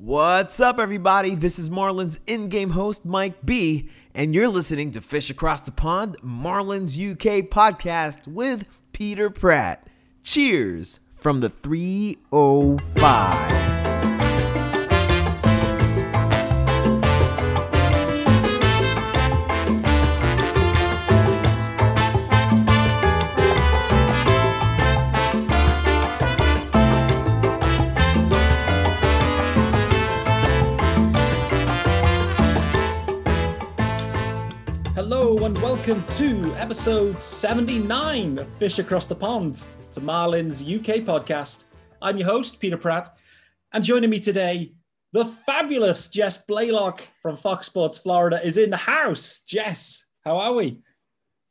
What's up, everybody? This is Marlins in game host Mike B, and you're listening to Fish Across the Pond, Marlins UK podcast with Peter Pratt. Cheers from the 305. Welcome to episode 79 of Fish Across the Pond. It's a Marlins UK podcast. I'm your host, Peter Pratt, and joining me today, the fabulous Jess Blaylock from Fox Sports Florida is in the house. Jess, how are we?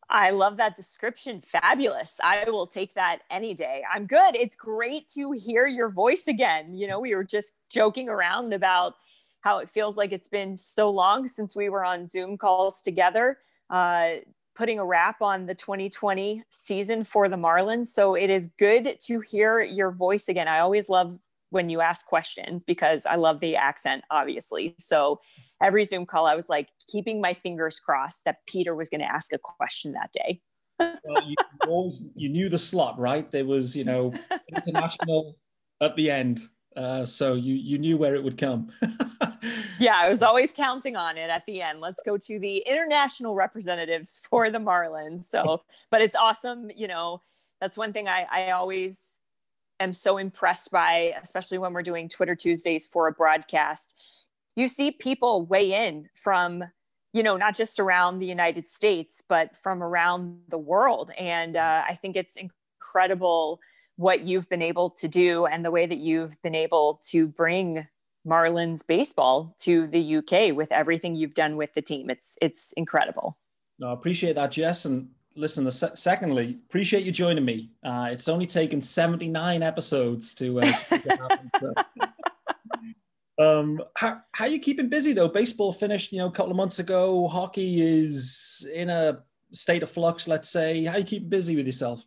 I love that description. Fabulous. I will take that any day. I'm good. It's great to hear your voice again. You know, we were just joking around about how it feels like it's been so long since we were on Zoom calls together uh, putting a wrap on the 2020 season for the Marlins. So it is good to hear your voice again. I always love when you ask questions because I love the accent, obviously. So every Zoom call, I was like keeping my fingers crossed that Peter was going to ask a question that day. well, you always you knew the slot, right? There was, you know, international at the end. Uh, so you you knew where it would come. yeah, I was always counting on it at the end. Let's go to the international representatives for the Marlins. So, but it's awesome. You know, that's one thing I, I always am so impressed by, especially when we're doing Twitter Tuesdays for a broadcast. You see people weigh in from, you know, not just around the United States, but from around the world. And uh, I think it's incredible what you've been able to do and the way that you've been able to bring Marlins baseball to the UK with everything you've done with the team. It's it's incredible. No, I appreciate that, Jess. And listen, the se- secondly, appreciate you joining me. Uh, it's only taken 79 episodes to, uh, to um, how, how are you keeping busy though? Baseball finished, you know, a couple of months ago. Hockey is in a state of flux, let's say. How are you keeping busy with yourself?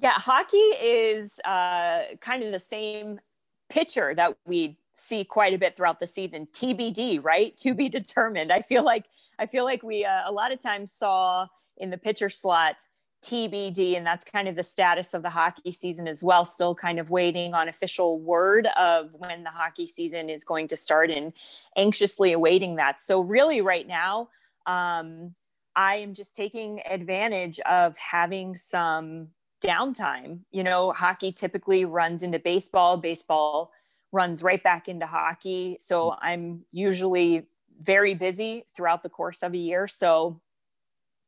Yeah, hockey is uh, kind of the same pitcher that we see quite a bit throughout the season. TBD, right? To be determined. I feel like I feel like we uh, a lot of times saw in the pitcher slot TBD, and that's kind of the status of the hockey season as well. Still kind of waiting on official word of when the hockey season is going to start, and anxiously awaiting that. So really, right now. Um, I am just taking advantage of having some downtime. You know, hockey typically runs into baseball, baseball runs right back into hockey. So I'm usually very busy throughout the course of a year. So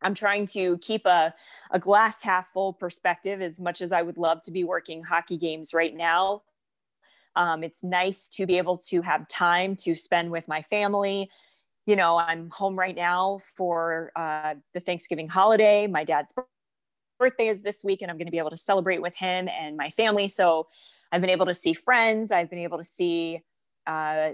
I'm trying to keep a, a glass half full perspective as much as I would love to be working hockey games right now. Um, it's nice to be able to have time to spend with my family. You know, I'm home right now for uh, the Thanksgiving holiday. My dad's birthday is this week and I'm going to be able to celebrate with him and my family. So I've been able to see friends. I've been able to see, uh,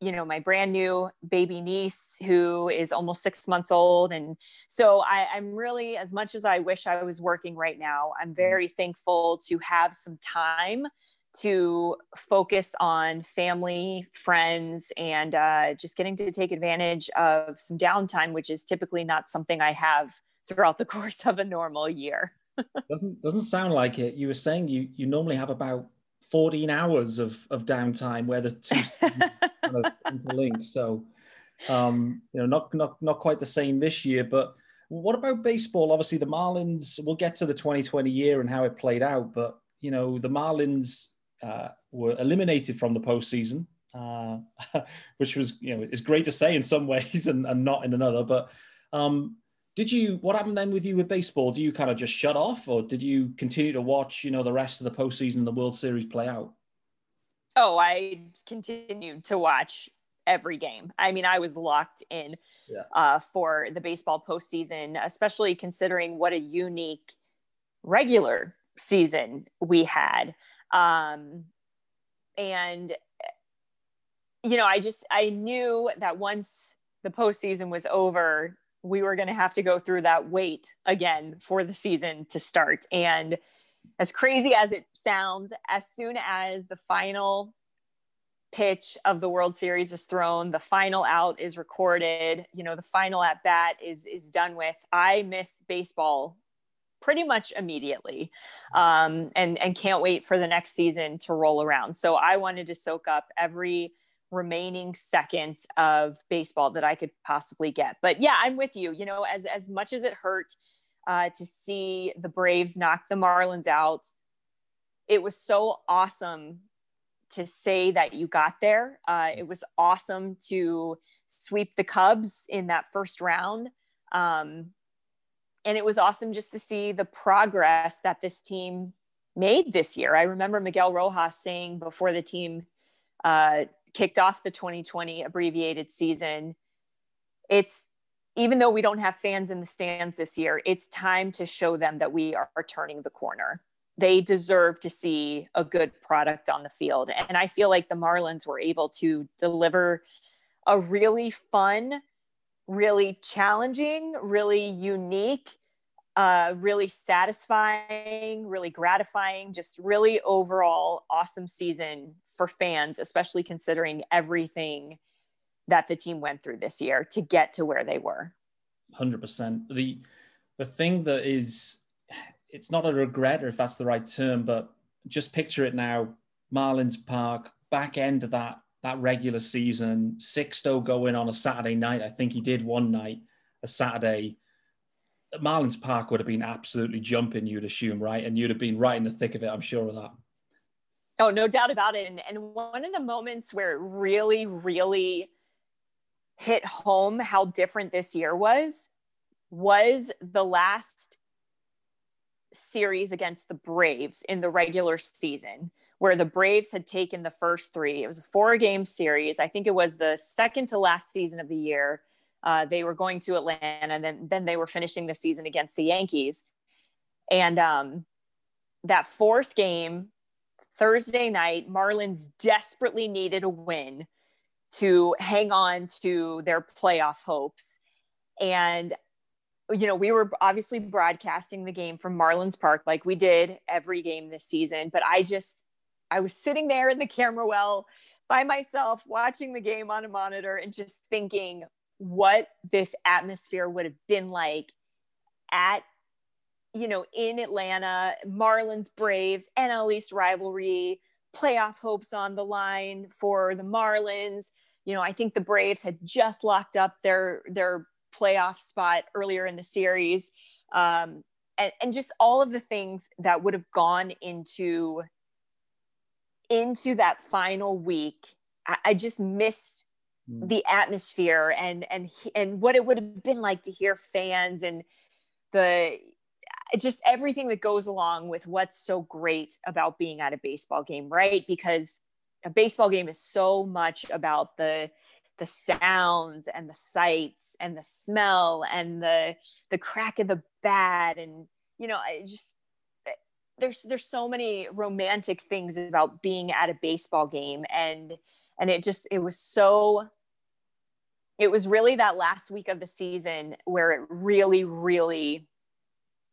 you know, my brand new baby niece who is almost six months old. And so I, I'm really, as much as I wish I was working right now, I'm very thankful to have some time to focus on family, friends, and uh, just getting to take advantage of some downtime, which is typically not something I have throughout the course of a normal year. doesn't doesn't sound like it. You were saying you you normally have about 14 hours of of downtime where the two kind of interlink. So um, you know, not not not quite the same this year, but what about baseball? Obviously, the Marlins. We'll get to the 2020 year and how it played out, but you know, the Marlins uh, were eliminated from the postseason, uh, which was you know is great to say in some ways and, and not in another. But um, did you what happened then with you with baseball? Do you kind of just shut off, or did you continue to watch, you know, the rest of the postseason, the World Series play out? Oh, I continued to watch every game. I mean, I was locked in yeah. uh, for the baseball postseason, especially considering what a unique regular season we had. Um, and you know, I just I knew that once the postseason was over, we were going to have to go through that wait again for the season to start. And as crazy as it sounds, as soon as the final pitch of the World Series is thrown, the final out is recorded, you know, the final at bat is is done with. I miss baseball pretty much immediately um, and and can't wait for the next season to roll around so i wanted to soak up every remaining second of baseball that i could possibly get. But yeah i'm with you. You know as as much as it hurt uh, to see the braves knock the marlins out it was so awesome to say that you got there. Uh, it was awesome to sweep the cubs in that first round. Um, and it was awesome just to see the progress that this team made this year. I remember Miguel Rojas saying before the team uh, kicked off the 2020 abbreviated season, it's even though we don't have fans in the stands this year, it's time to show them that we are, are turning the corner. They deserve to see a good product on the field. And I feel like the Marlins were able to deliver a really fun, really challenging, really unique, uh, really satisfying, really gratifying, just really overall awesome season for fans, especially considering everything that the team went through this year to get to where they were. 100%. The the thing that is it's not a regret or if that's the right term, but just picture it now, Marlins Park, back end of that that regular season, Sixto going on a Saturday night. I think he did one night, a Saturday. Marlins Park would have been absolutely jumping, you'd assume, right? And you'd have been right in the thick of it, I'm sure of that. Oh, no doubt about it. And, and one of the moments where it really, really hit home how different this year was was the last series against the Braves in the regular season where the Braves had taken the first three. It was a four game series. I think it was the second to last season of the year. Uh, they were going to Atlanta and then, then they were finishing the season against the Yankees. And um, that fourth game, Thursday night, Marlins desperately needed a win to hang on to their playoff hopes. And you know, we were obviously broadcasting the game from Marlins Park like we did every game this season, but I just I was sitting there in the camera well by myself watching the game on a monitor and just thinking what this atmosphere would have been like at you know in Atlanta, Marlins Braves, NL East rivalry, playoff hopes on the line for the Marlins. You know, I think the Braves had just locked up their their playoff spot earlier in the series. Um, and, and just all of the things that would have gone into into that final week, I, just missed. Mm. the atmosphere and and and what it would have been like to hear fans and the just everything that goes along with what's so great about being at a baseball game, right? Because a baseball game is so much about the the sounds and the sights and the smell and the the crack of the bat and you know I just eh, there's there's so many romantic things about being at a baseball game and and it just it was so it was really that last week of the season where it really really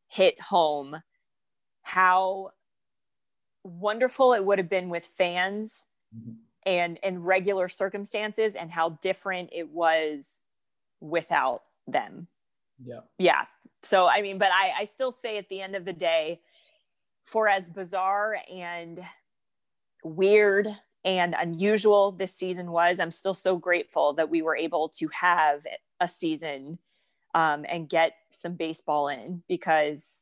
hit home how wonderful it would have been with fans mm-hmm. and in regular circumstances and how different it was without them. Yeah. Yeah. So i mean but i i still say at the end of the day for as bizarre and weird and unusual this season was, I'm still so grateful that we were able to have a season um, and get some baseball in because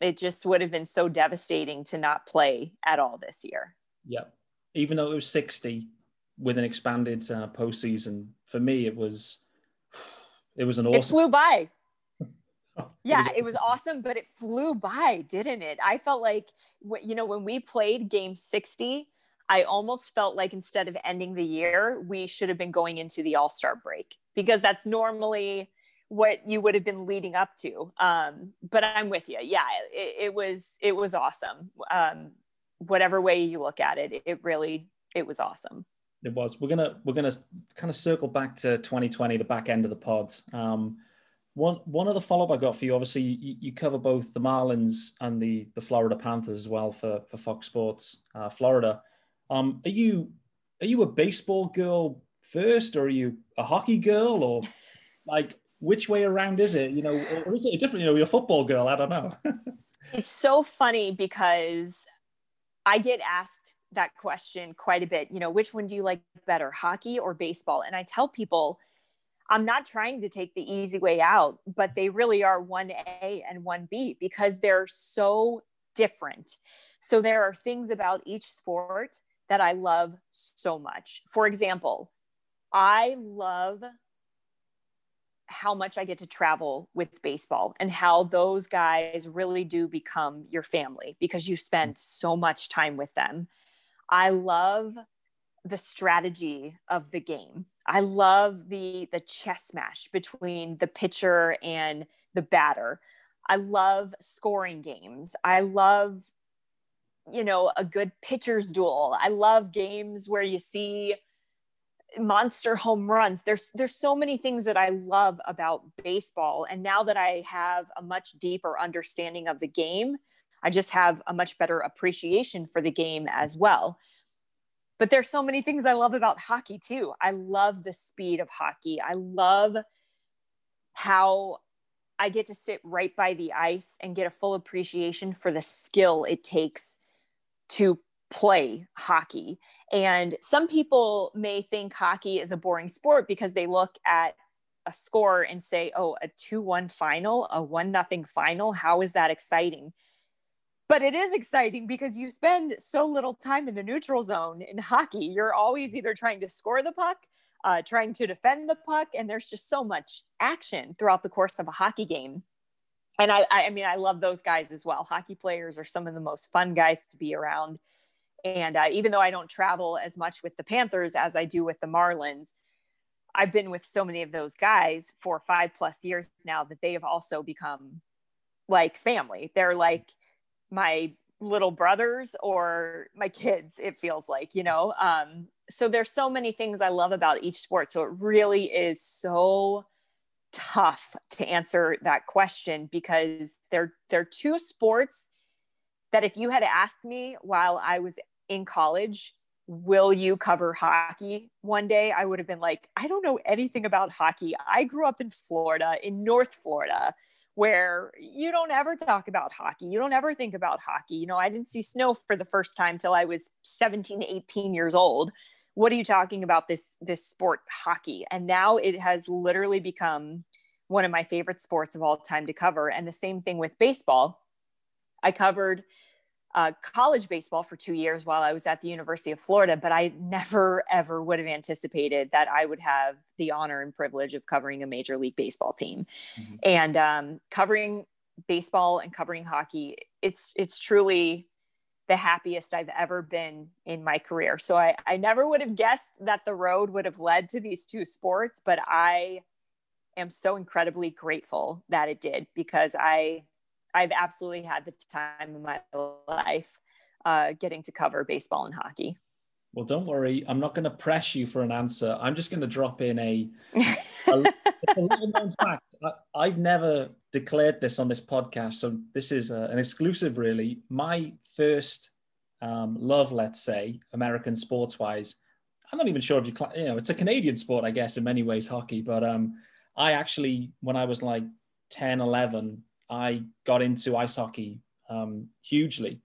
it just would have been so devastating to not play at all this year. Yeah. Even though it was 60 with an expanded uh, postseason, for me, it was, it was an awesome. It flew by. yeah, it was awesome, but it flew by, didn't it? I felt like, you know, when we played game 60, I almost felt like instead of ending the year, we should have been going into the All Star break because that's normally what you would have been leading up to. Um, but I'm with you. Yeah, it, it was it was awesome. Um, whatever way you look at it, it really it was awesome. It was. We're gonna we're gonna kind of circle back to 2020, the back end of the pods. Um, one one other follow up I got for you. Obviously, you, you, cover both the Marlins and the the Florida Panthers as well for for Fox Sports uh, Florida. Um, are you are you a baseball girl first, or are you a hockey girl, or like which way around is it? You know, or is it a different? You know, you're a football girl. I don't know. it's so funny because I get asked that question quite a bit. You know, which one do you like better, hockey or baseball? And I tell people, I'm not trying to take the easy way out, but they really are 1A and 1B because they're so different. So there are things about each sport that I love so much. For example, I love how much I get to travel with baseball and how those guys really do become your family because you spend mm. so much time with them. I love the strategy of the game. I love the the chess match between the pitcher and the batter. I love scoring games. I love you know a good pitcher's duel. I love games where you see monster home runs. There's there's so many things that I love about baseball and now that I have a much deeper understanding of the game, I just have a much better appreciation for the game as well. But there's so many things I love about hockey too. I love the speed of hockey. I love how I get to sit right by the ice and get a full appreciation for the skill it takes to play hockey. And some people may think hockey is a boring sport because they look at a score and say, oh, a 2 1 final, a 1 nothing final. How is that exciting? But it is exciting because you spend so little time in the neutral zone in hockey. You're always either trying to score the puck, uh, trying to defend the puck, and there's just so much action throughout the course of a hockey game. And I, I mean, I love those guys as well. Hockey players are some of the most fun guys to be around. And uh, even though I don't travel as much with the Panthers as I do with the Marlins, I've been with so many of those guys for five plus years now that they have also become like family. They're like my little brothers or my kids, it feels like, you know? Um, so there's so many things I love about each sport. So it really is so tough to answer that question because they're they're two sports that if you had asked me while I was in college, will you cover hockey one day? I would have been like, I don't know anything about hockey. I grew up in Florida, in North Florida where you don't ever talk about hockey. You don't ever think about hockey. You know, I didn't see snow for the first time till I was 17, 18 years old. What are you talking about this this sport hockey? And now it has literally become one of my favorite sports of all time to cover. And the same thing with baseball. I covered uh, college baseball for two years while I was at the University of Florida, but I never, ever would have anticipated that I would have the honor and privilege of covering a Major League Baseball team. Mm-hmm. And um, covering baseball and covering hockey, it's, it's truly the happiest I've ever been in my career. So I, I never would have guessed that the road would have led to these two sports, but I am so incredibly grateful that it did because I I've absolutely had the time of my life uh, getting to cover baseball and hockey. Well, don't worry. I'm not going to press you for an answer. I'm just going to drop in a, a, a little known fact. I, have never declared this on this podcast, so this is a, uh, an exclusive, really. My first um, love, let's say, American sports wise, I'm not even sure if you, you know, it's a Canadian sport, I guess, in many ways, hockey. But um, I actually, when I was like 10, 11, I got into ice hockey um, hugely.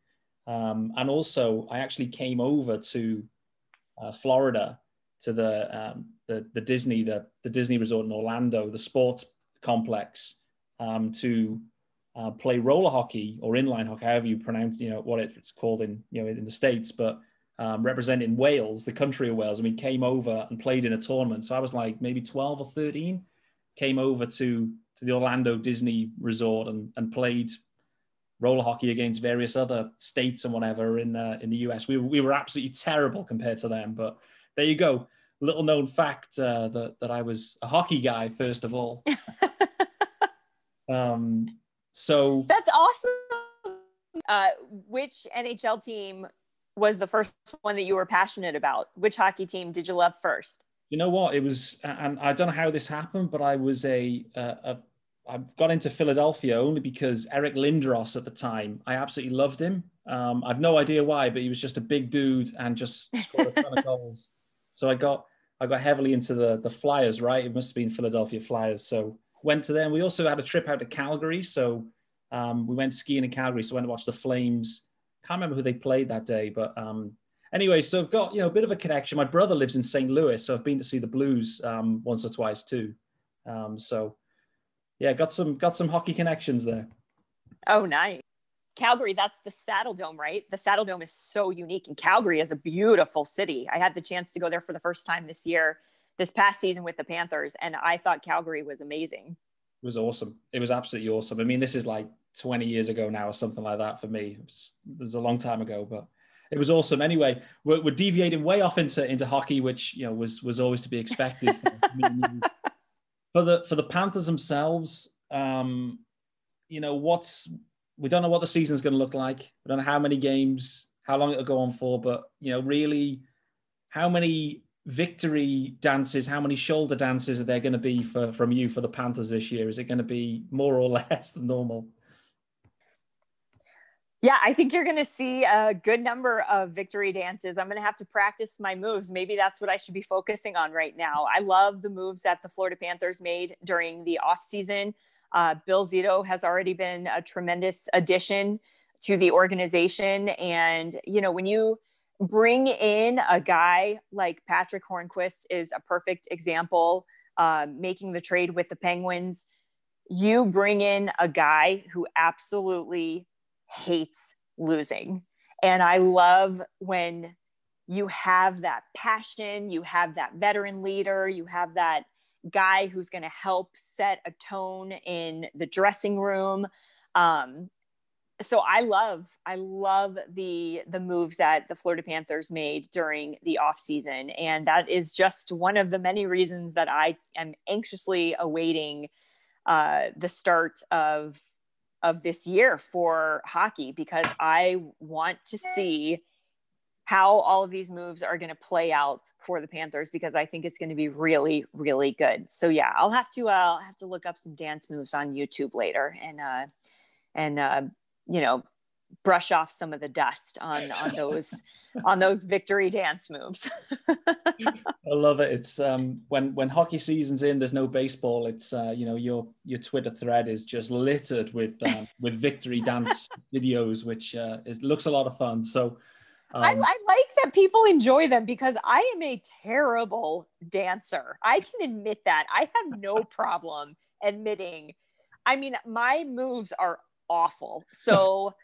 Um, and also, I actually came over to uh, Florida to the, um, the, the Disney the, the Disney resort in Orlando, the sports complex, um, to uh, play roller hockey or inline hockey, however you pronounce you know what it's called in you know in the states, but um, representing Wales, the country of Wales, and we came over and played in a tournament. So I was like maybe twelve or thirteen, came over to to the Orlando Disney Resort and, and played roller hockey against various other states and whatever in uh, in the US. We, we were absolutely terrible compared to them, but there you go. Little known fact uh, that that I was a hockey guy first of all. um, so that's awesome. Uh, which NHL team was the first one that you were passionate about? Which hockey team did you love first? You know what? It was, and I don't know how this happened, but I was a, a, a I got into Philadelphia only because Eric Lindros at the time, I absolutely loved him. Um, I've no idea why, but he was just a big dude and just scored a ton of goals. So I got I got heavily into the the Flyers, right? It must have been Philadelphia Flyers. So went to them. We also had a trip out to Calgary, so um, we went skiing in Calgary. So went to watch the Flames. Can't remember who they played that day, but um, anyway, so I've got you know a bit of a connection. My brother lives in St. Louis, so I've been to see the Blues um, once or twice too. Um, so yeah, got some got some hockey connections there. Oh, nice. Calgary, that's the Saddledome, right? The Saddledome is so unique, and Calgary is a beautiful city. I had the chance to go there for the first time this year, this past season with the Panthers, and I thought Calgary was amazing. It was awesome. It was absolutely awesome. I mean, this is like 20 years ago now, or something like that for me. It was, it was a long time ago, but it was awesome. Anyway, we're, we're, deviating way off into into hockey, which you know was was always to be expected. for the for the Panthers themselves, um, you know what's we don't know what the season's going to look like. We don't know how many games, how long it'll go on for, but you know, really, how many victory dances, how many shoulder dances are there going to be for from you for the Panthers this year? Is it going to be more or less than normal? Yeah, I think you're going to see a good number of victory dances. I'm going to have to practice my moves. Maybe that's what I should be focusing on right now. I love the moves that the Florida Panthers made during the offseason. Uh, Bill Zito has already been a tremendous addition to the organization. And, you know, when you bring in a guy like Patric Hornqvist is a perfect example, uh, making the trade with the Penguins, you bring in a guy who absolutely hates losing. And I love when you have that passion, you have that veteran leader, you have that guy who's going to help set a tone in the dressing room. Um, so I love, I love the the moves that the Florida Panthers made during the offseason. And that is just one of the many reasons that I am anxiously awaiting uh, the start of of this year for hockey because I want to see how all of these moves are going to play out for the Panthers because I think it's going to be really, really good. So yeah, I'll have to uh, I'll have to look up some dance moves on YouTube later and uh, and uh, you know brush off some of the dust on on those on those victory dance moves. I love it. It's um, when when hockey season's in, there's no baseball. It's uh, you know your your Twitter thread is just littered with um, with victory dance videos, which uh, is looks a lot of fun. So um, I, I, like that people enjoy them because I am a terrible dancer. I can admit that. I have no problem admitting. I mean, my moves are awful. So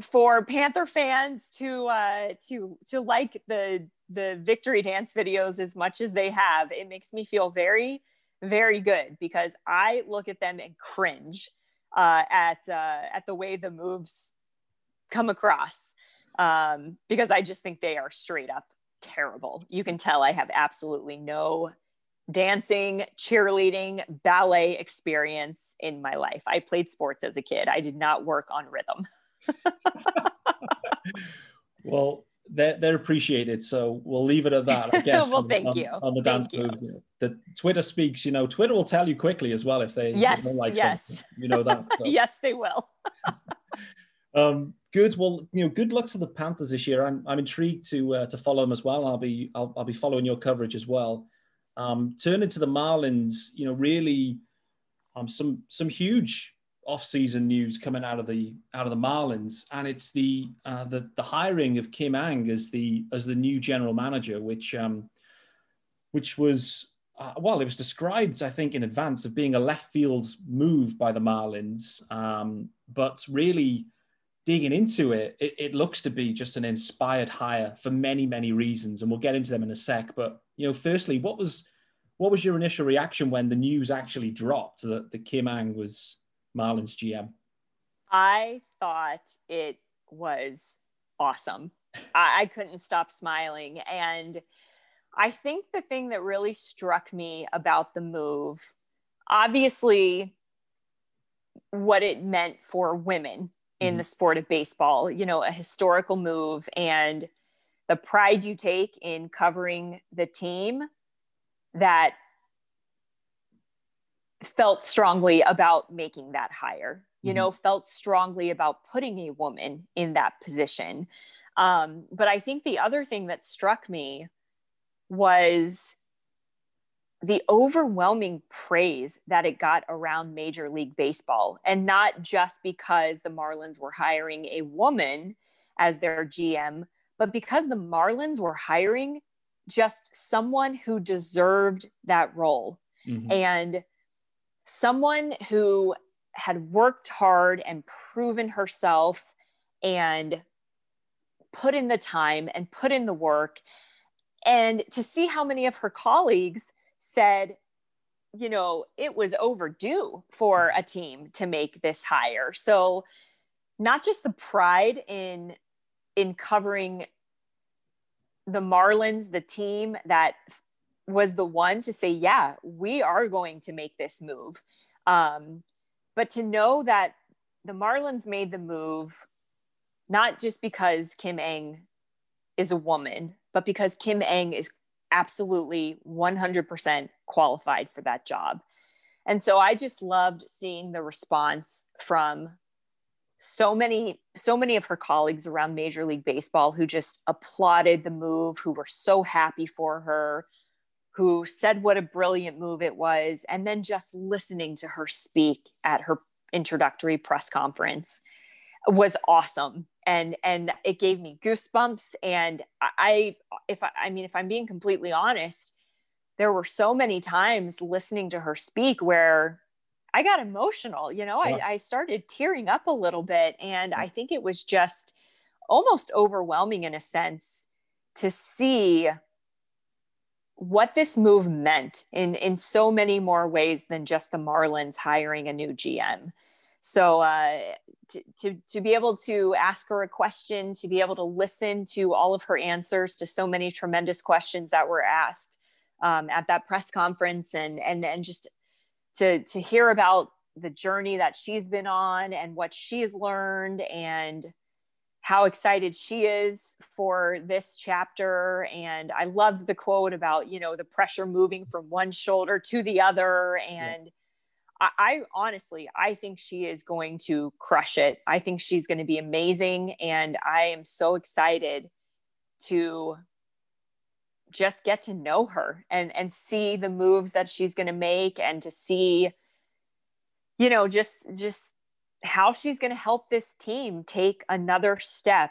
for Panther fans to uh, to to like the the victory dance videos as much as they have, it makes me feel very very good because I look at them and cringe uh, at uh, at the way the moves come across um, because I just think they are straight up terrible. You can tell I have absolutely no dancing, cheerleading, ballet experience in my life. I played sports as a kid, I did not work on rhythm. well, they're, they're appreciated. So we'll leave it at that, I guess. well, thank on, you. On the dance moves. You know, the Twitter speaks, you know, Twitter will tell you quickly as well if they, yes, if they like yes. something. You know that. So. yes, they will. Um, good. Well, you know, good luck to the Panthers this year. I'm, I'm intrigued to uh, to follow them as well. I'll be I'll, I'll be following your coverage as well. Um, turning to the Marlins, you know, really um, some some huge off-season news coming out of the out of the Marlins, and it's the uh, the the hiring of Kim Ng as the as the new general manager, which um, which was uh, well, it was described, I think, in advance of being a left field move by the Marlins, um, but really digging into it, it, it, looks to be just an inspired hire for many, many reasons, and we'll get into them in a sec. But you know, firstly, what was what was your initial reaction when the news actually dropped that the Kim Ng was Marlins GM? I thought it was awesome. I, I couldn't stop smiling, and I think the thing that really struck me about the move, obviously, what it meant for women in mm-hmm. the sport of baseball, you know, a historical move and the pride you take in covering the team that felt strongly about making that hire, you mm-hmm. know, felt strongly about putting a woman in that position. Um, but I think the other thing that struck me was the overwhelming praise that it got around Major League Baseball. And not just because the Marlins were hiring a woman as their GM, but because the Marlins were hiring just someone who deserved that role mm-hmm. and someone who had worked hard and proven herself and put in the time and put in the work. And to see how many of her colleagues said you know it was overdue for a team to make this hire. So not just the pride in in covering the marlins the team that was the one to say yeah we are going to make this move um, but to know that the marlins made the move not just because kim ng is a woman but because kim ng is absolutely 100% qualified for that job. And so I just loved seeing the response from so many so many of her colleagues around Major League Baseball who just applauded the move, who were so happy for her, who said what a brilliant move it was and then just listening to her speak at her introductory press conference was awesome. And and it gave me goosebumps. And i if I, I mean if i'm being completely honest there were so many times listening to her speak where i got emotional you know yeah. I, I started tearing up a little bit. And mm. i think it was just almost overwhelming in a sense to see what this move meant in in so many more ways than just the marlins hiring a new gm so uh, to, to, to be able to ask her a question, to be able to listen to all of her answers to so many tremendous questions that were asked um, at that press conference and, and, and just to, to hear about the journey that she's been on and what she's learned and how excited she is for this chapter and i love the quote about you know the pressure moving from one shoulder to the other and yeah I, I honestly, I think she is going to crush it. I think she's going to be amazing. And I am so excited to just get to know her and and see the moves that she's going to make and to see you know just just how she's going to help this team take another step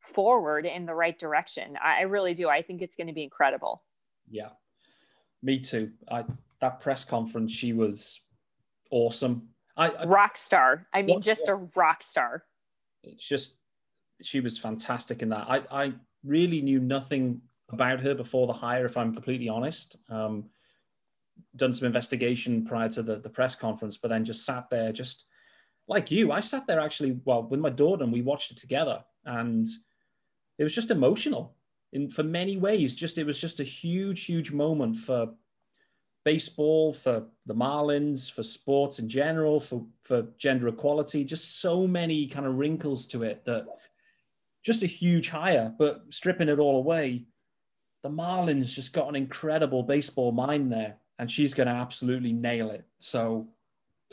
forward in the right direction I, I really do i think it's going to be incredible yeah me too i that press conference she was awesome. I, I rock star. I mean, what, just a rock star. It's just she was fantastic in that. I I really knew nothing about her before the hire, if I'm completely honest. Um, done some investigation prior to the, the press conference, but then just sat there, just like you. I sat there actually, well, with my daughter, and we watched it together, and it was just emotional in for many ways. Just it was just a huge, huge moment for baseball, for the Marlins, for sports in general, for, for gender equality, just so many kind of wrinkles to it that just a huge hire, but stripping it all away, the Marlins just got an incredible baseball mind there, and she's going to absolutely nail it. So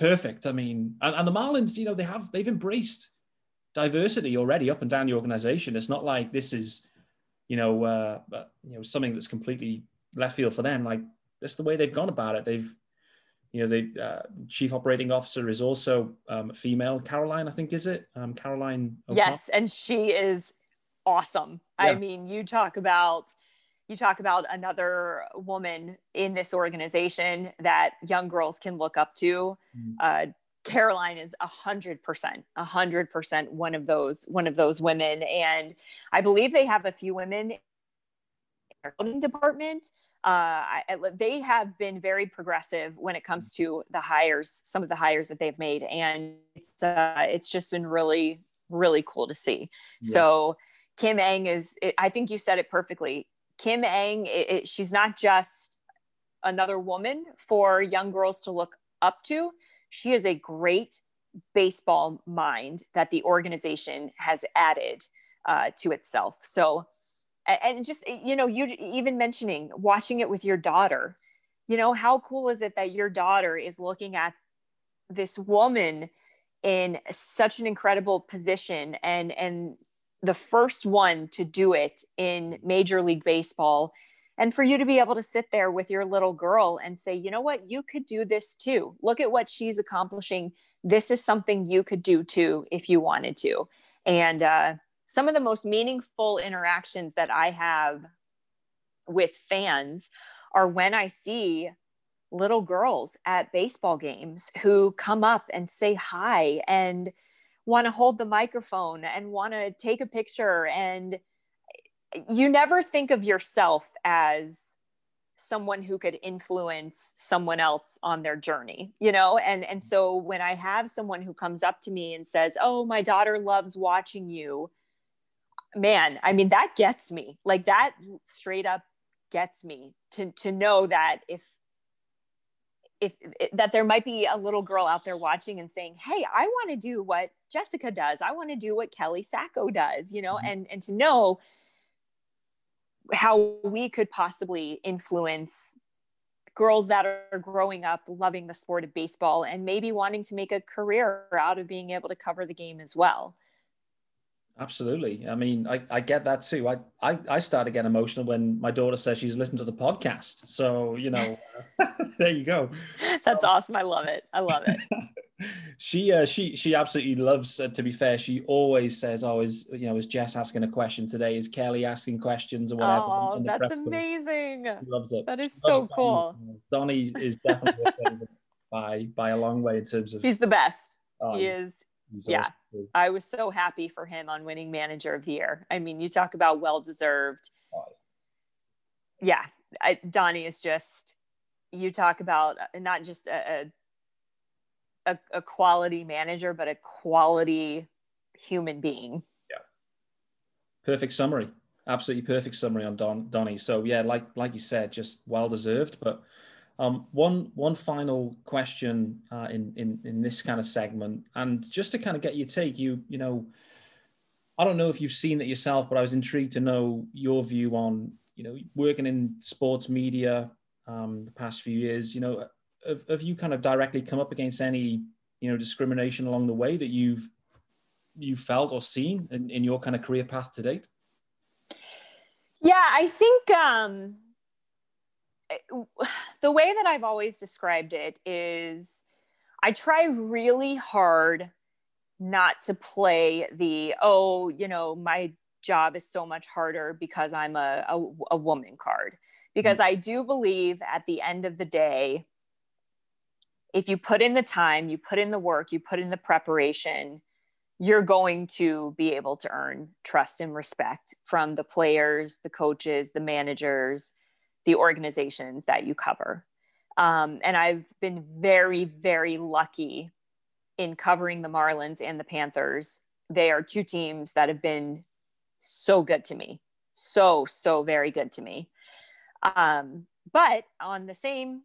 perfect. I mean, and, and the Marlins, you know, they have they've embraced diversity already up and down the organization. It's not like this is, you know, uh, you know, something that's completely left field for them. Like that's the way they've gone about it. They've, you know, the uh, chief operating officer is also um, female. Caroline, I think, is it? Um, Caroline. O'Connor? Yes, and she is awesome. Yeah. I mean, you talk about you talk about another woman in this organization that young girls can look up to. Mm. Uh, Caroline is a hundred percent, a hundred percent one of those one of those women, and I believe they have a few women marketing department. Uh, I, they have been very progressive when it comes to the hires, some of the hires that they've made, and it's uh, it's just been really really cool to see. Yeah. So Kim Ng is, it, I think you said it perfectly. Kim Ng, it, it, she's not just another woman for young girls to look up to. She is a great baseball mind that the organization has added uh, to itself. So and just you know you even mentioning watching it with your daughter you know how cool is it that your daughter is looking at this woman in such an incredible position and and the first one to do it in major league baseball and for you to be able to sit there with your little girl and say you know what? You could do this too. Look at what she's accomplishing. This is something you could do too if you wanted to. And uh, some of the most meaningful interactions that i have with fans are when i see little girls at baseball games who come up and say hi and want to hold the microphone and want to take a picture and you never think of yourself as someone who could influence someone else on their journey you know? And and so when i have someone who comes up to me and says oh my daughter loves watching you man i mean that gets me. Like that straight up gets me to to know that if if, if that there might be a little girl out there watching and saying hey i want to do what jessica does i want to do what kelly saco does you know mm-hmm. and and to know how we could possibly influence girls that are growing up loving the sport of baseball and maybe wanting to make a career out of being able to cover the game as well. Absolutely. I mean, I, I get that too. I, I, I started getting emotional when my daughter says she's listened to the podcast. So, you know, there you go. That's um, awesome. I love it. I love it. she uh, she she absolutely loves. Uh, to be fair, she always says, "Oh, is you know, is Jess asking a question today? Is Kelly asking questions or whatever?" Oh, that's amazing! She loves it. That is so cool. Donnie is definitely by by a long way in terms of. He's the best. Oh, he is. Yeah, I was so happy for him on winning Manager of the Year. I mean, you talk about well deserved. Oh. Yeah, I, Donnie is just. You talk about uh, not just a a, a quality manager, but a quality human being. Yeah. Perfect summary. Absolutely perfect summary on Don Donnie. So yeah, like like you said, just well deserved. But um, one one final question uh, in in in this kind of segment, and just to kind of get your take, you you know, I don't know if you've seen it yourself, but I was intrigued to know your view on you know working in sports media um, the past few years. You know, have, have you kind of directly come up against any you know discrimination along the way that you've you felt or seen in, in your kind of career path to date? Yeah, I think um, the way that I've always described it is I try really hard not to play the, oh, you know, my job is so much harder because I'm a, a, a woman card. Because mm-hmm. I do believe at the end of the day, if you put in the time, you put in the work, you put in the preparation, you're going to be able to earn trust and respect from the players, the coaches, the managers, the organizations that you cover. Um, and I've been very, very lucky in covering the Marlins and the Panthers. They are two teams that have been so good to me. So, so very good to me. Um, but on the same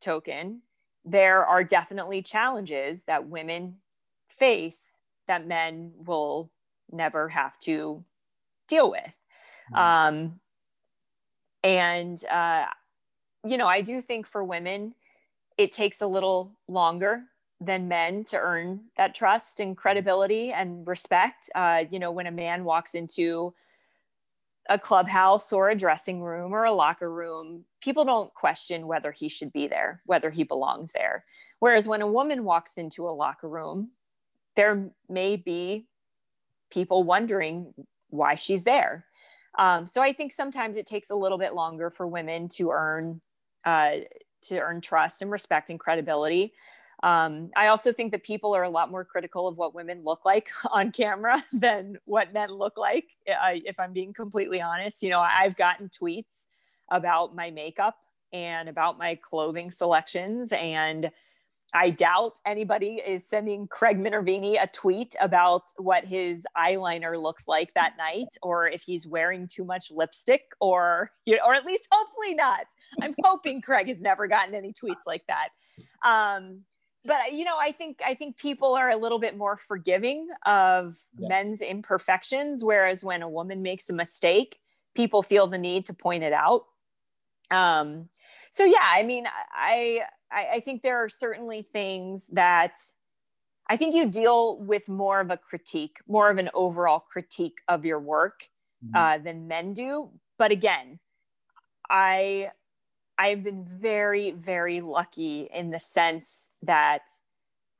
token, there are definitely challenges that women face that men will never have to deal with. Mm-hmm. Um, and, uh, you know, I do think for women, it takes a little longer than men to earn that trust and credibility and respect. Uh, you know, when a man walks into a clubhouse or a dressing room or a locker room, people don't question whether he should be there, whether he belongs there. Whereas when a woman walks into a locker room, there may be people wondering why she's there. Um, so I think sometimes it takes a little bit longer for women to earn uh, to earn trust and respect and credibility. Um, I also think that people are a lot more critical of what women look like on camera than what men look like. If I'm being completely honest, you know, I've gotten tweets about my makeup and about my clothing selections and I doubt anybody is sending Craig Minervini a tweet about what his eyeliner looks like that night, or if he's wearing too much lipstick, or you know, or at least hopefully not. I'm hoping Craig has never gotten any tweets like that. Um, but you know i think i think people are a little bit more forgiving of yeah. men's imperfections whereas when a woman makes a mistake people feel the need to point it out um so yeah i mean i i, I think there are certainly things that i think you deal with more of a critique more of an overall critique of your work mm-hmm. uh, than men do but again I I've been very, very lucky in the sense that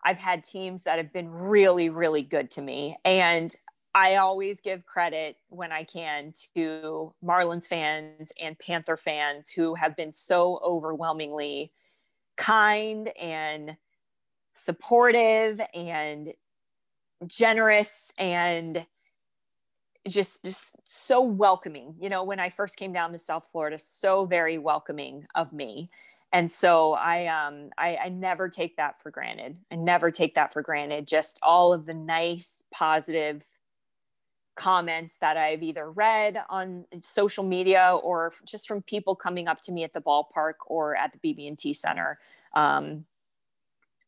I've had teams that have been really, really good to me. And I always give credit when I can to Marlins fans and Panther fans who have been so overwhelmingly kind and supportive and generous and just just so welcoming. You know when i first came down to south florida so very welcoming of me. And so i um I, I never take that for granted. I never take that for granted. Just all of the nice positive comments that i've either read on social media or just from people coming up to me at the ballpark or at the bb&t center um,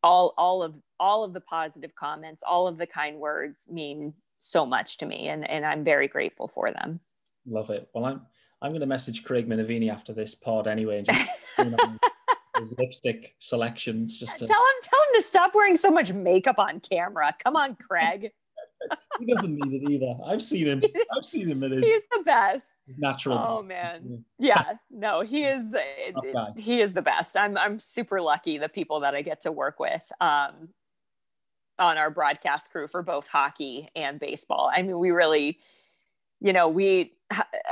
all all of all of the positive comments all of the kind words mean so much to me and, and I'm very grateful for them. Love it. Well, I'm, I'm going to message Craig Minervini after this pod anyway. And just, you know, his lipstick selections just to... tell him, tell him to stop wearing so much makeup on camera. Come on, Craig. He doesn't need it either. I've seen him. I've seen him in his. He's the best. Natural. Oh man, yeah. No, he is. he is the best. I'm. I'm super lucky. The people that I get to work with. Um, on our broadcast crew for both hockey and baseball. I mean, we really, you know, we,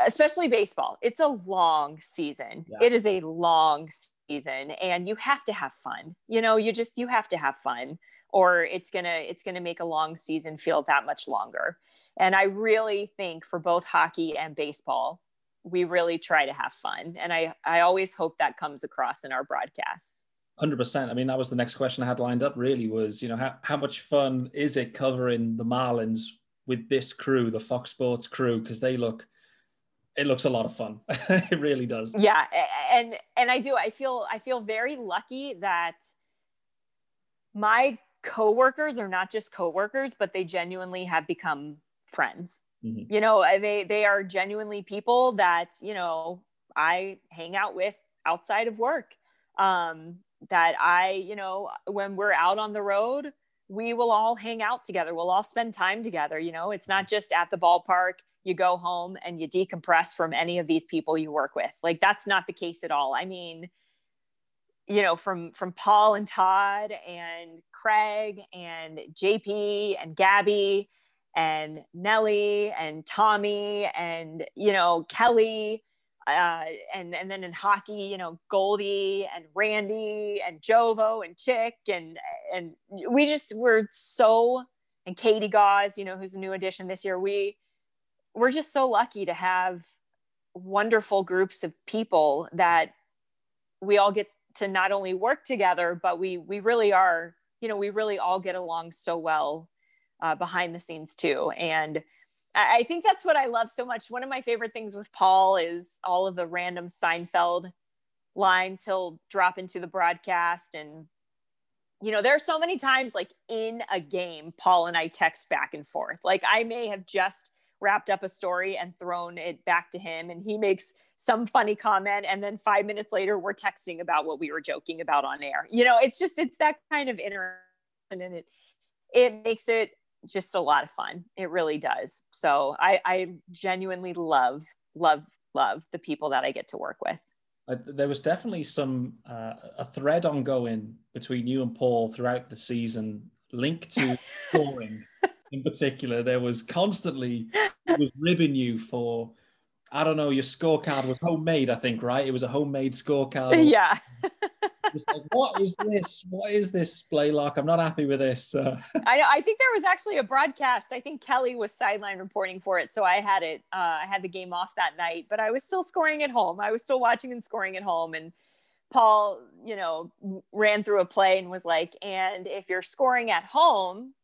especially baseball, it's a long season. Yeah. It is a long season and you have to have fun. You know, you just, you have to have fun or it's going to, it's going to make a long season feel that much longer. And I really think for both hockey and baseball, we really try to have fun. And I, I always hope that comes across in our broadcasts. Hundred percent. I mean, that was the next question I had lined up. Really, was you know how how much fun is it covering the Marlins with this crew, the Fox Sports crew, because they look, it looks a lot of fun. it really does. Yeah, and and I do. I feel I feel very lucky that my coworkers are not just coworkers, but they genuinely have become friends. Mm-hmm. You know, they they are genuinely people that you know I hang out with outside of work. Um, that I, you know, when we're out on the road, we will all hang out together. We'll all spend time together. You know, it's not just at the ballpark, you go home and you decompress from any of these people you work with. Like that's not the case at all. I mean, you know, from from Paul and Todd and Craig and JP and Gabby and Nellie and Tommy and you know Kelly uh, and and then in hockey, you know, Goldie and Randy and Jovo and Chick and and we just were so and Katie Gauze, you know, who's a new addition this year. We we're just so lucky to have wonderful groups of people that we all get to not only work together, but we we really are, you know, we really all get along so well uh, behind the scenes too. And I think that's what I love so much. One of my favorite things with Paul is all of the random Seinfeld lines he'll drop into the broadcast. And, you know, there are so many times like in a game, Paul and I text back and forth. Like I may have just wrapped up a story and thrown it back to him and he makes some funny comment and then 5 minutes later we're texting about what we were joking about on air. You know, it's just it's that kind of interaction and it it makes it just a lot of fun. It really does. So I, I genuinely love, love, love the people that I get to work with. There was definitely some uh, a thread ongoing between you and Paul throughout the season, linked to scoring. In particular, there was constantly was ribbing you for I don't know, your scorecard was homemade, I think, right? It was a homemade scorecard. Yeah. It's like, what is this? What is this Blaylock? I'm not happy with this. Uh, I know. I think there was actually a broadcast. I think Kelly was sideline reporting for it, so I had it. Uh, I had the game off that night, but I was still scoring at home. I was still watching and scoring at home, and Paul, you know, ran through a play and was like, "And if you're scoring at home."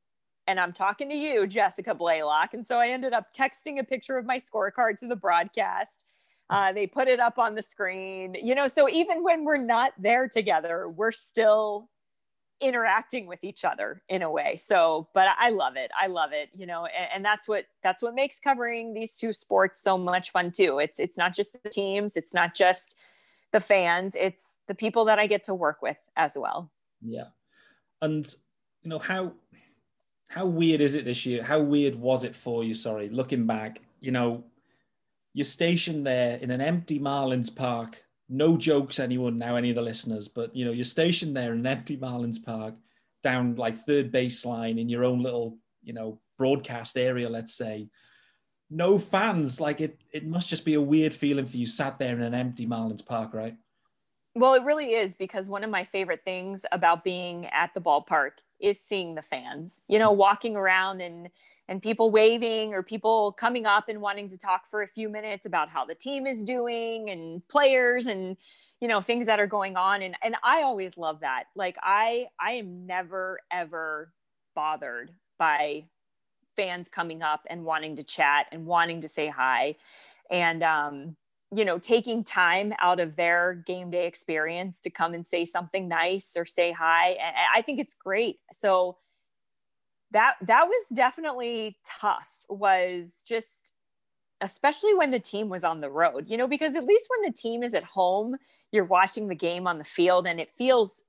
And I'm talking to you, Jessica Blaylock. And so I ended up texting a picture of my scorecard to the broadcast uh, they put it up on the screen, you know. So even when we're not there together, we're still interacting with each other in a way. So, but I love it. I love it, you know, and, and, that's what that's what makes covering these two sports so much fun too. It's it's not just the teams, it's not just the fans, it's the people that I get to work with as well. Yeah. And you know, how how weird is it this year? How weird was it for you, sorry, looking back, you know, you're stationed there in an empty Marlins park no jokes, anyone now, any of the listeners, but you know, you're stationed there in an empty Marlins Park, down like third baseline in your own little, you know, broadcast area, let's say. No fans, like it. It must just be a weird feeling for you, sat there in an empty Marlins Park, right? Well, it really is because one of my favorite things about being at the ballpark is seeing the fans. You know, walking around and and people waving or people coming up and wanting to talk for a few minutes about how the team is doing and players and you know things that are going on and and I always love that. Like I I am never ever bothered by fans coming up and wanting to chat and wanting to say hi and um you know taking time out of their game day experience to come and say something nice or say hi and i think it's great. So that that was definitely tough was just especially when the team was on the road you know because at least when the team is at home you're watching the game on the field and it feels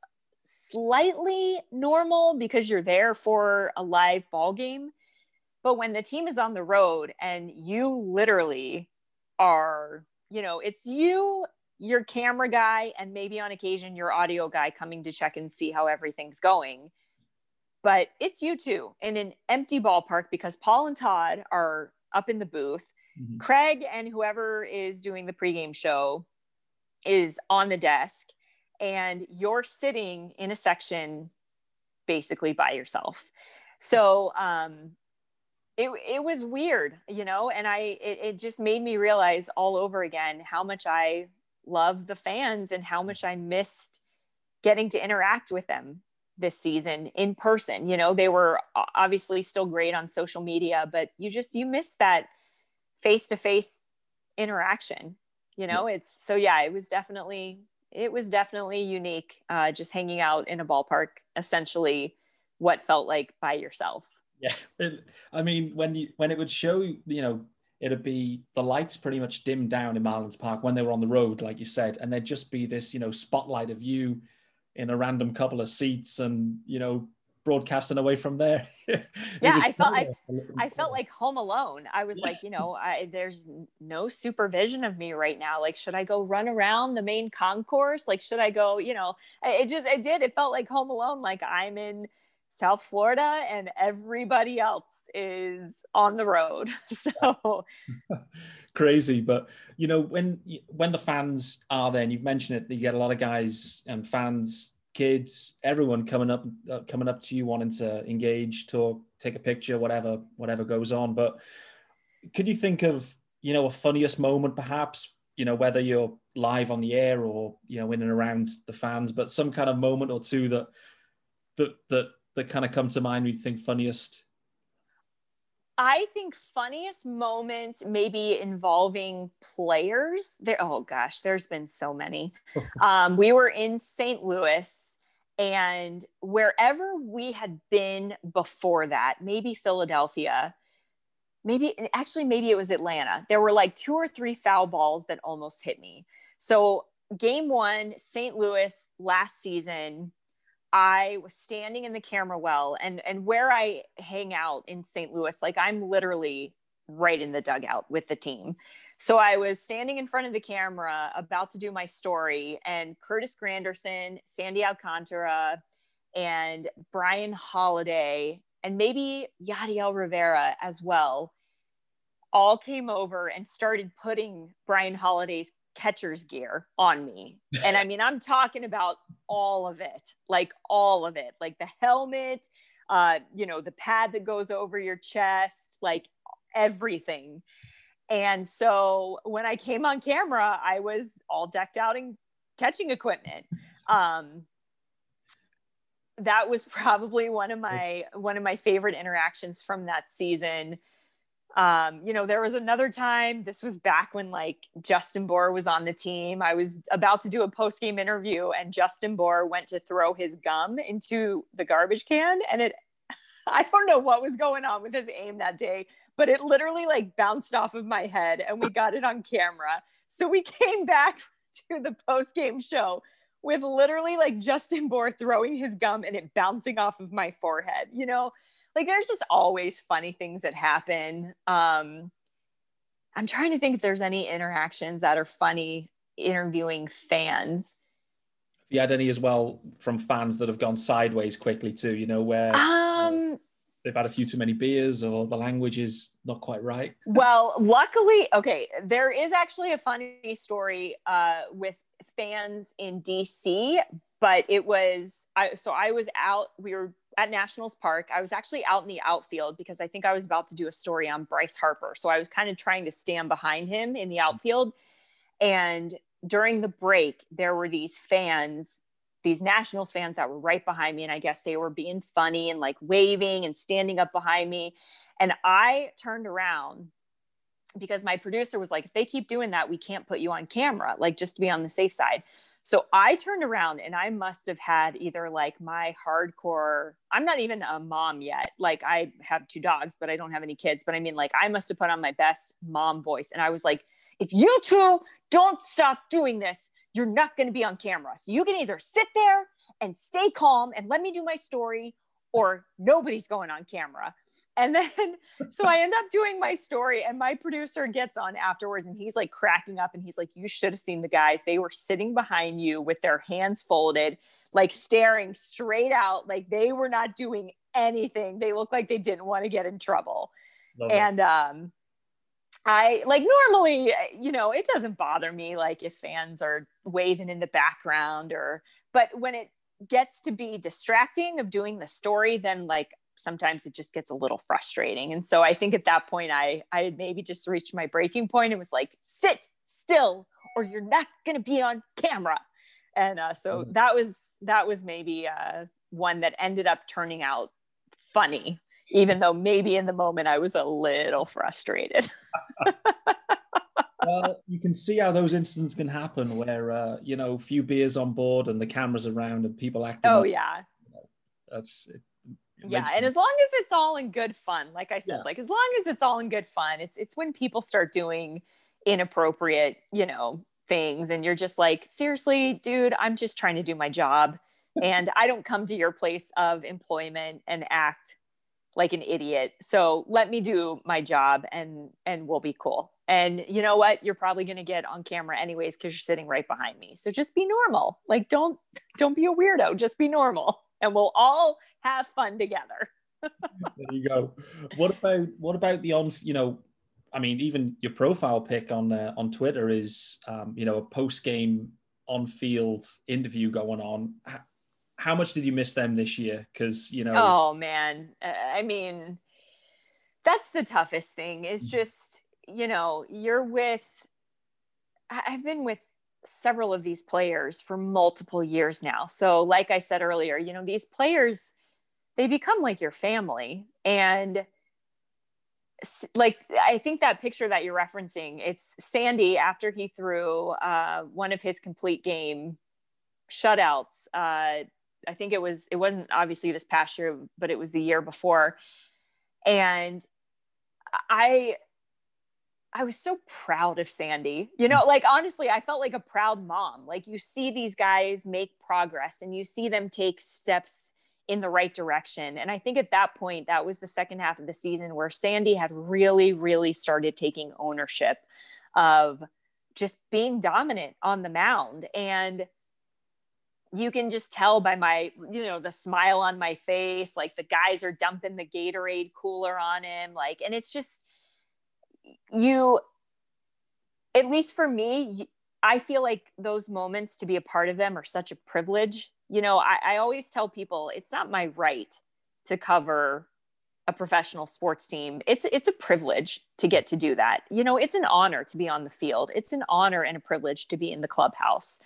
slightly normal because you're there for a live ball game. But when the team is on the road and you literally are you know, it's you, your camera guy, and maybe on occasion your audio guy coming to check and see how everything's going. But it's you two in an empty ballpark because Paul and Todd are up in the booth. Mm-hmm. Craig and whoever is doing the pregame show is on the desk, and you're sitting in a section basically by yourself. So um, it, it was weird, you know, and I, it, it just made me realize all over again how much I love the fans and how much I missed getting to interact with them this season in person. You know, they were obviously still great on social media, but you just, you miss that face to face interaction, you know, yeah. it's so, yeah, it was definitely, it was definitely unique. Uh, just hanging out in a ballpark, essentially what felt like by yourself. Yeah, it, I mean, when you when it would show, you know, it'd be the lights pretty much dimmed down in Marlins Park when they were on the road, like you said, and there'd just be this, you know, spotlight of you in a random couple of seats, and you know, broadcasting away from there. yeah, I felt I, I felt like home alone. I was like, you know, I, there's no supervision of me right now. Like, should I go run around the main concourse? Like, should I go? You know, it just it did. It felt like home alone. Like I'm in South Florida and everybody else is on the road. So crazy, but you know when when the fans are there, and you've mentioned it, you get a lot of guys and fans, kids, everyone coming up uh, coming up to you wanting to engage, talk, take a picture, whatever whatever goes on. But could you think of you know a funniest moment, perhaps? You know whether you're live on the air or you know in and around the fans, but some kind of moment or two that that that that kind of come to mind? when You think funniest? I think funniest moment maybe involving players. There, oh gosh, there's been so many. um, we were in St. Louis, and wherever we had been before that, maybe Philadelphia, maybe actually maybe it was Atlanta. There were like two or three foul balls that almost hit me. So game one, St. Louis last season, I was standing in the camera well and and where I hang out in St. Louis, like I'm literally right in the dugout with the team. So I was standing in front of the camera about to do my story and Curtis Granderson, Sandy Alcantara, and Bryan Holaday, and maybe Yadiel Rivera as well, all came over and started putting Bryan Holaday's catcher's gear on me. And I mean, I'm talking about all of it, like all of it, like the helmet, uh, you know, the pad that goes over your chest, like everything. And so when I came on camera, I was all decked out in catching equipment. Um, that was probably one of my one of my favorite interactions from that season um, you know, there was another time, this was back when like Justin Bour was on the team. I was about to do a post game interview and Justin Bour went to throw his gum into the garbage can and it, I don't know what was going on with his aim that day, but it literally like bounced off of my head and we got it on camera. So we came back to the post game show with literally like Justin Bour throwing his gum and it bouncing off of my forehead, you know? Like there's just always funny things that happen um i'm trying to think if there's any interactions that are funny interviewing fans. Have you had any as well from fans that have gone sideways quickly too? You know where um, they've had a few too many beers or the language is not quite right. well, luckily, okay, there is actually a funny story uh, with fans in DC, but it was I so I was out. We were at Nationals Park. I was actually out in the outfield because I think I was about to do a story on Bryce Harper. So I was kind of trying to stand behind him in the mm-hmm. outfield. And during the break, there were these fans, these Nationals fans that were right behind me. And I guess they were being funny and like waving and standing up behind me. And I turned around because my producer was like, if they keep doing that, we can't put you on camera, like just to be on the safe side. So I turned around and I must have had either like my hardcore, I'm not even a mom yet. Like I have two dogs, but I don't have any kids. But I mean, like I must have put on my best mom voice. And I was like, if you two don't stop doing this, you're not going to be on camera. So you can either sit there and stay calm and let me do my story, or nobody's going on camera. And then, so I end up doing my story, and my producer gets on afterwards and he's like cracking up and he's like, You should have seen the guys. They were sitting behind you with their hands folded, like staring straight out, like they were not doing anything. They looked like they didn't want to get in trouble. Love it. and, um, I like normally, you know, it doesn't bother me like if fans are waving in the background or, but when it gets to be distracting of doing the story, then like sometimes it just gets a little frustrating. And so I think at that point, I I had maybe just reached my breaking point and was like, sit still, or you're not going to be on camera. And uh, so Mhm. that was that was maybe uh, one that ended up turning out funny, even though maybe in the moment I was a little frustrated. well, you can see how those incidents can happen where uh, you know, a few beers on board and the cameras around and people acting. oh up. yeah, That's it, it yeah and as long as it's all in good fun like i said Yeah. like as long as it's all in good fun it's it's when people start doing inappropriate you know things and you're just like seriously dude i'm just trying to do my job and i don't come to your place of employment and act like an idiot so let me do my job and and we'll be cool and you know what you're probably going to get on camera anyways because you're sitting right behind me so just be normal like don't don't be a weirdo just be normal and we'll all have fun together there you go. What about what about the on? You know, I mean, even your profile pic on uh, on Twitter is, um, you know, a post game on field interview going on. How much did you miss them this year? Because you know, Oh man, I mean, that's the toughest thing. Is just you know you're with. I've been with several of these players for multiple years now. So, like I said earlier, you know these players, they become like your family, and like I think that picture that you're referencing, it's Sandy after he threw uh, one of his complete game shutouts. Uh, I think it was it wasn't obviously this past year, but it was the year before. And I I was so proud of Sandy. You mm. know, like honestly, I felt like a proud mom. Like you see these guys make progress and you see them take steps in the right direction. And I think at that point, that was the second half of the season where Sandy had really, really started taking ownership of just being dominant on the mound. And you can just tell by my, you know, the smile on my face, like the guys are dumping the Gatorade cooler on him. Like, and it's just, you, at least for me, i feel like those moments to be a part of them are such a privilege. You know, I, I always tell people it's not my right to cover a professional sports team. It's it's a privilege to get to do that. You know, it's an honor to be on the field. It's an honor and a privilege to be in the clubhouse.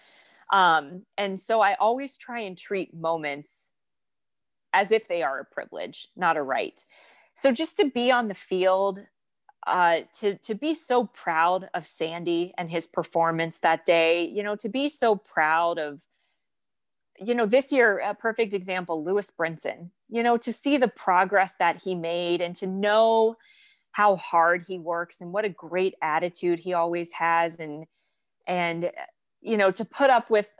Um, and so I always try and treat moments as if they are a privilege, not a right. So just to be on the field, uh, to to be so proud of Sandy and his performance that day, you know, to be so proud of, you know, this year a perfect example, Lewis Brinson. You know, to see the progress that he made and to know how hard he works and what a great attitude he always has, and and you know to put up with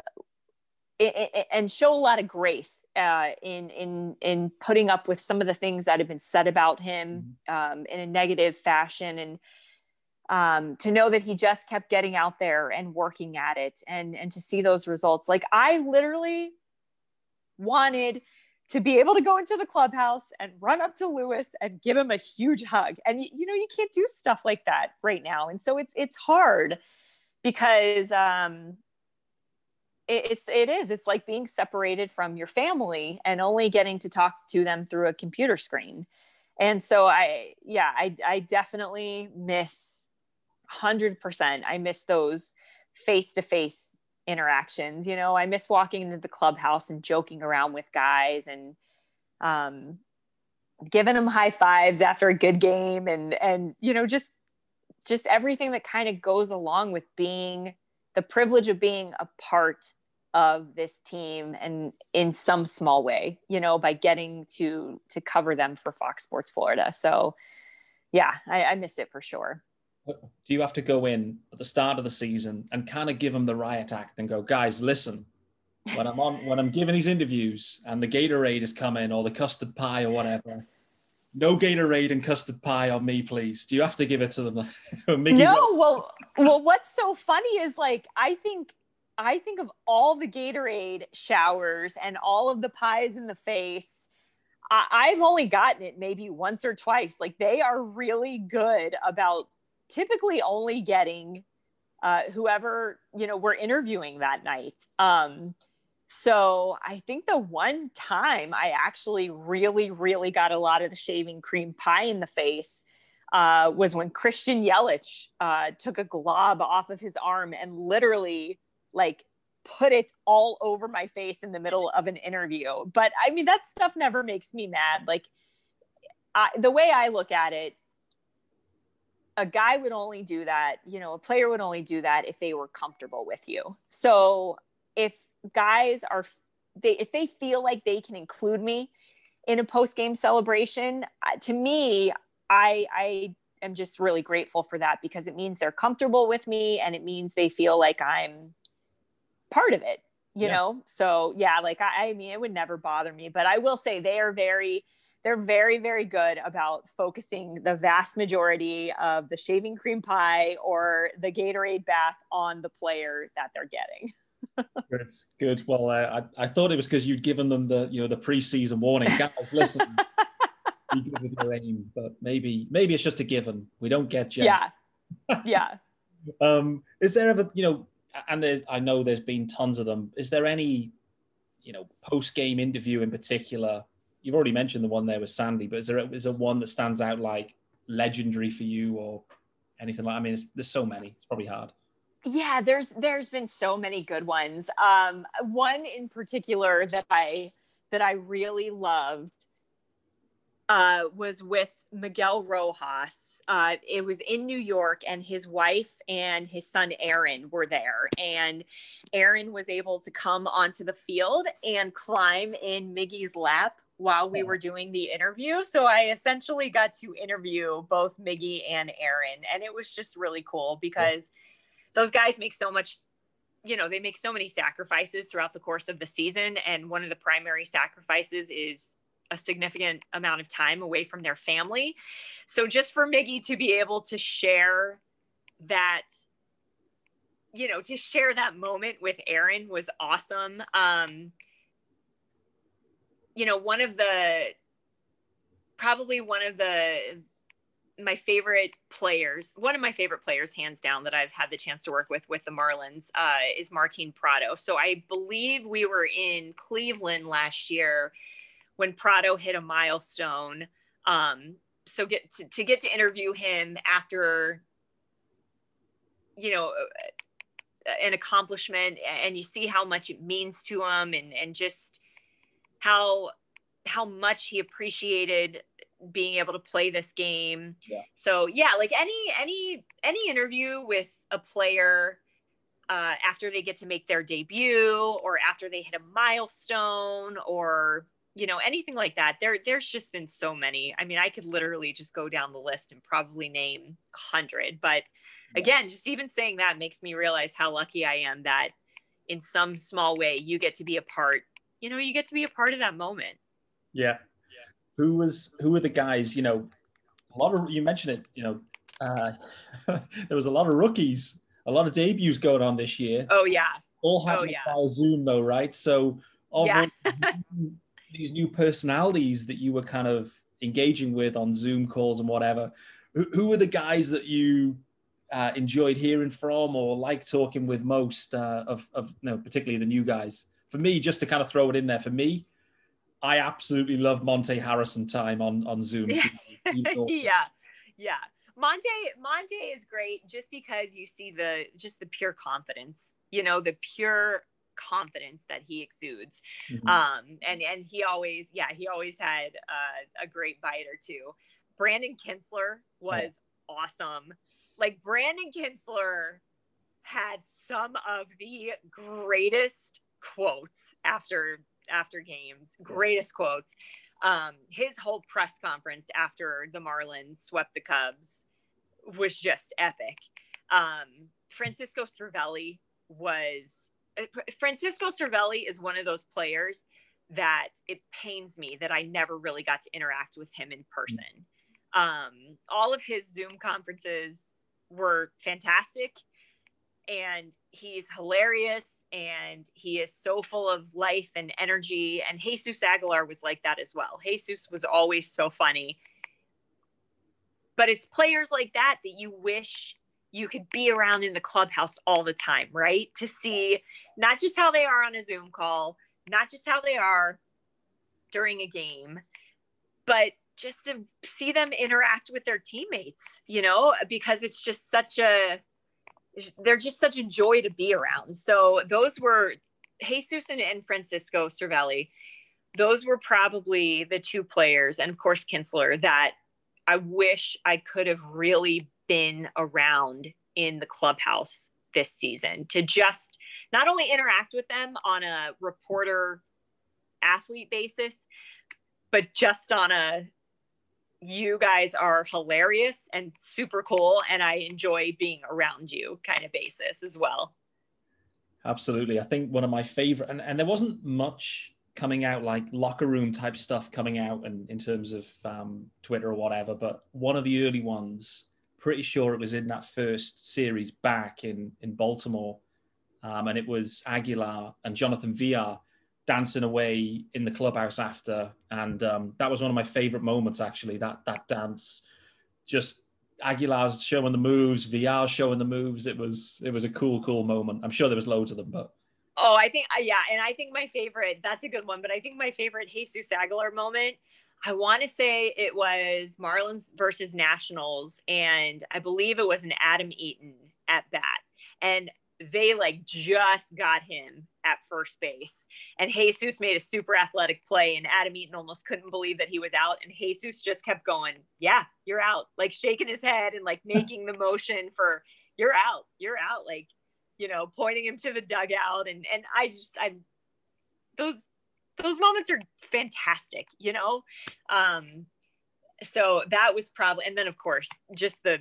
and show a lot of grace uh, in in in putting up with some of the things that have been said about him um, in a negative fashion. And um, to know that he just kept getting out there and working at it and and to see those results. Like i literally wanted to be able to go into the clubhouse and run up to lewis and give him a huge hug. And you, know you can't do stuff like that right now. And so it's it's hard because um it's it is. It's like being separated from your family and only getting to talk to them through a computer screen. And so i yeah i i definitely miss 100% i miss those face to face interactions you know? I miss walking into the clubhouse and joking around with guys and um giving them high fives after a good game and and you know just just everything that kind of goes along with being the privilege of being a part of this team and in some small way you know by getting to to cover them for fox sports florida so yeah i, I miss it for sure do you have to go in at the start of the season and kind of give them the riot act and go, guys, listen, when I'm on, when I'm giving these interviews and the Gatorade is coming or the custard pie or whatever, no Gatorade and custard pie on me, please. Do you have to give it to them? no, well, well, what's so funny is like I think I think of all the Gatorade showers and all of the pies in the face. I, have only gotten it maybe once or twice. Like they are really good about typically only getting uh, whoever you know we're interviewing that night. Um, so I think the one time I actually really, really got a lot of the shaving cream pie in the face uh, was when Christian Yelich uh, took a glob off of his arm and literally like put it all over my face in the middle of an interview. But I mean, that stuff never makes me mad. Like I, the way I look at it a guy would only do that, you know, a player would only do that if they were comfortable with you. So if guys are they if they feel like they can include me in a post game celebration, to me, I I am just really grateful for that because it means they're comfortable with me and it means they feel like I'm part of it, you yeah. know? So yeah, like I, I mean, it would never bother me, but I will say they are very they're very very good about focusing the vast majority of the shaving cream pie or the gatorade bath on the player that they're getting. Good good. Well uh, I, I thought it was because you'd given them the you know the preseason warning. Guys listen be good with your aim but maybe maybe it's just a given. We don't get you yeah. Yeah. Um is there ever you know and i know there's been tons of them is there any you know post game interview in particular you've already mentioned the one there with Sandy, but is there is there one that stands out like legendary for you or anything like? I mean, there's so many. It's probably hard. Yeah, there's there's been so many good ones. Um, one in particular that I that I really loved uh, was with Miguel Rojas. Uh, it was in New York, and his wife and his son Aaron were there. And Aaron was able to come onto the field and climb in Miggy's lap while we were doing the interview. So I essentially got to interview both Miggy and Aaron. And it was just really cool because those guys make so much, you know, they make so many sacrifices throughout the course of the season. And one of the primary sacrifices is a significant amount of time away from their family. So just for Miggy to be able to share that you know to share that moment with Aaron was awesome. Um, you know, one of the probably one of the my favorite players, one of my favorite players, hands down, that I've had the chance to work with with the Marlins uh, is Martin Prado. So I believe we were in Cleveland last year when Prado hit a milestone. Um, so get to, to get to interview him after, you know, an accomplishment, and you see how much it means to him, and and just how how much he appreciated being able to play this game. Yeah. So yeah, like any any any interview with a player uh, after they get to make their debut or after they hit a milestone or you know anything like that there there's just been so many i mean i could literally just go down the list and probably name hundred but yeah. again just even saying that makes me realize how lucky i am that in some small way you get to be a part you know, you get to be a part of that moment. Yeah. yeah. Who was who were the guys, you know, a lot of you mentioned it, you know, uh, there was a lot of rookies, a lot of debuts going on this year. Oh yeah. All happening yeah. via Zoom though, right? So Yeah. these new personalities that you were kind of engaging with on Zoom calls and whatever, who, who were the guys that you uh, enjoyed hearing from or like talking with most uh, of, of no, particularly the new guys? For me, just to kind of throw it in there, for me, I absolutely love Monte Harrison time on on Zoom. He- he was awesome. yeah. Yeah. Monte Monte is great just because you see the just the pure confidence, you know, the pure confidence that he exudes. Mhm. Um and and he always yeah, he always had uh, a great bite or two. Brandon Kintzler was awesome. Like Brandon Kintzler had some of the greatest quotes after after games, greatest quotes. Um, his whole press conference after the Marlins swept the Cubs was just epic. Um, Francisco Cervelli was Francisco Cervelli is one of those players that it pains me that I never really got to interact with him in person. Um, all of his Zoom conferences were fantastic and he's hilarious and he is so full of life and energy and jesus aguilar was like that as well jesus was always so funny but it's players like that that you wish you could be around in the clubhouse all the time right to see not just how they are on a zoom call not just how they are during a game but just to see them interact with their teammates you know because it's just such a they're just such a joy to be around. So those were Jesus and, and Francisco Cervelli. Those were probably the two players, and of course Kintzler, that I wish I could have really been around in the clubhouse this season to just not only interact with them on a reporter athlete basis, but just on a you guys are hilarious and super cool and i enjoy being around you kind of basis as well Absolutely. I think one of my favorite, and, and there wasn't much coming out like locker room type stuff coming out and in terms of um, Twitter or whatever, but one of the early ones, pretty sure it was in that first series back in, in Baltimore. Um, and it was Aguilar and Jonathan Villar dancing away in the clubhouse after. And um, that was one of my favorite moments, actually, that, that dance. Just Aguilar's showing the moves, Villar showing the moves. It was it was a cool, cool moment. I'm sure there was loads of them, but oh i think yeah and i think my favorite that's a good one but i think my favorite jesus aguilar moment i want to say it was marlins versus nationals and i believe it was an adam eaton at bat and they like just got him at first base and jesus made a super athletic play and adam eaton almost couldn't believe that he was out and jesus just kept going yeah you're out like shaking his head and like making the motion for you're out you're out like you know pointing him to the dugout and and i just i'm those those moments are fantastic you know um so that was probably and then of course just the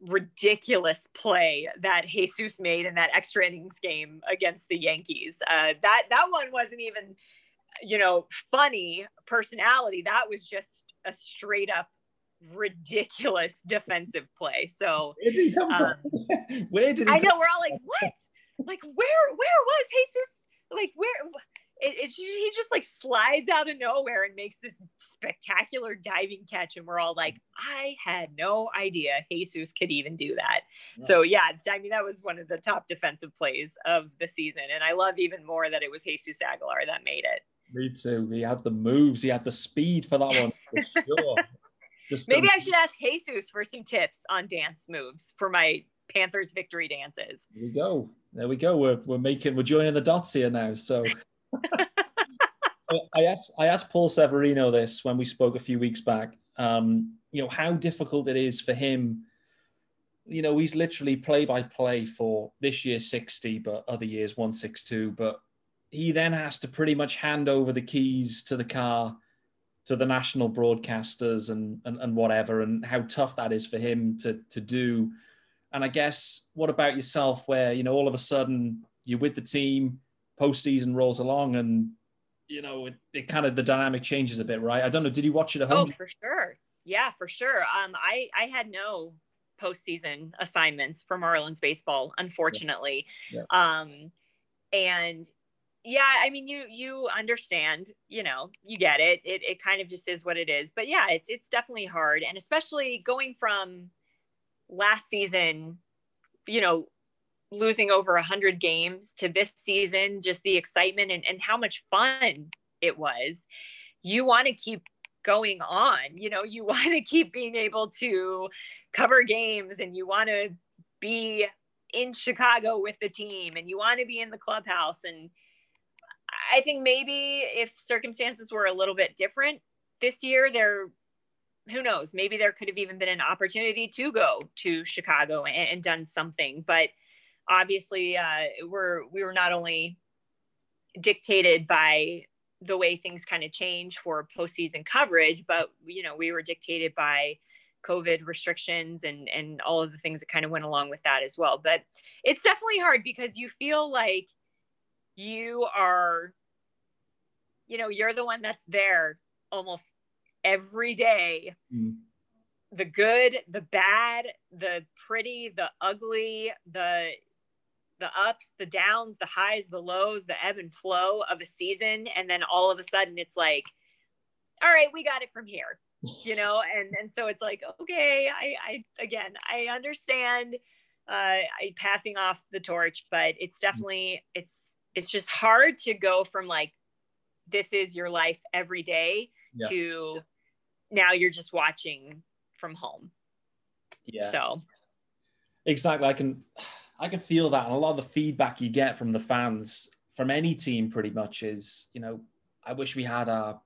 ridiculous play that jesus made in that extra innings game against the yankees uh that that one wasn't even you know funny personality that was just a straight up ridiculous defensive play so where did he come Um, from? where did he? I know we're all like, what? Like where? Where was Jesus? Like where? It, it, he just like slides out of nowhere and makes this spectacular diving catch, and we're all like, I had no idea Jesus could even do that. So yeah, I mean that was one of the top defensive plays of the season, and I love even more that it was Jesus Aguilar that made it. Me too. He had the moves. He had the speed for that one. For sure. Just Maybe um, I should ask Jesus for some tips on dance moves for my Panthers victory dances. There we go. There we go. We're we're making we're joining the dots here now. So I asked I asked Paul Severino this when we spoke a few weeks back. Um, you know how difficult it is for him. You know he's literally play by play for this year sixty, but other years one six two. But he then has to pretty much hand over the keys to the car to the national broadcasters and and, and whatever, and how tough that is for him to to do. And I guess, what about yourself, where you know all of a sudden you're with the team, postseason rolls along, and you know it, it kind of the dynamic changes a bit, right? I don't know. Did you watch it at home? Oh, for sure. Yeah, for sure. Um, I I had no postseason assignments for Marlins baseball, unfortunately. Yeah. Um, and yeah, I mean, you you understand, you know, you get it. It it kind of just is what it is. But yeah, it's it's definitely hard, and especially going from last season, you know, losing over a hundred games to this season, just the excitement and and how much fun it was. You want to keep going on. You know, you want to keep being able to cover games and you want to be in Chicago with the team and you want to be in the clubhouse. And I think maybe if circumstances were a little bit different this year, there, who knows, maybe there could have even been an opportunity to go to Chicago and, and done something. But obviously, uh, we're, we were not only dictated by the way things kind of change for postseason coverage, but you know, we were dictated by COVID restrictions and and all of the things that kind of went along with that as well. But it's definitely hard because you feel like you are, you know, you're the one that's there almost every day. Mm. The good, the bad, the pretty, the ugly, the the ups, the downs, the highs, the lows, the ebb and flow of a season. And then all of a sudden it's like, all right, we got it from here, you know? And, and so it's like, okay, I, I, again, I understand, uh, I passing off the torch, but it's definitely, it's, it's just hard to go from like, this is your life every day Yeah. to now you're just watching from home. Yeah. So Exactly. I can I can feel that. And a lot of the feedback you get from the fans from any team pretty much is, you know, I wish we had our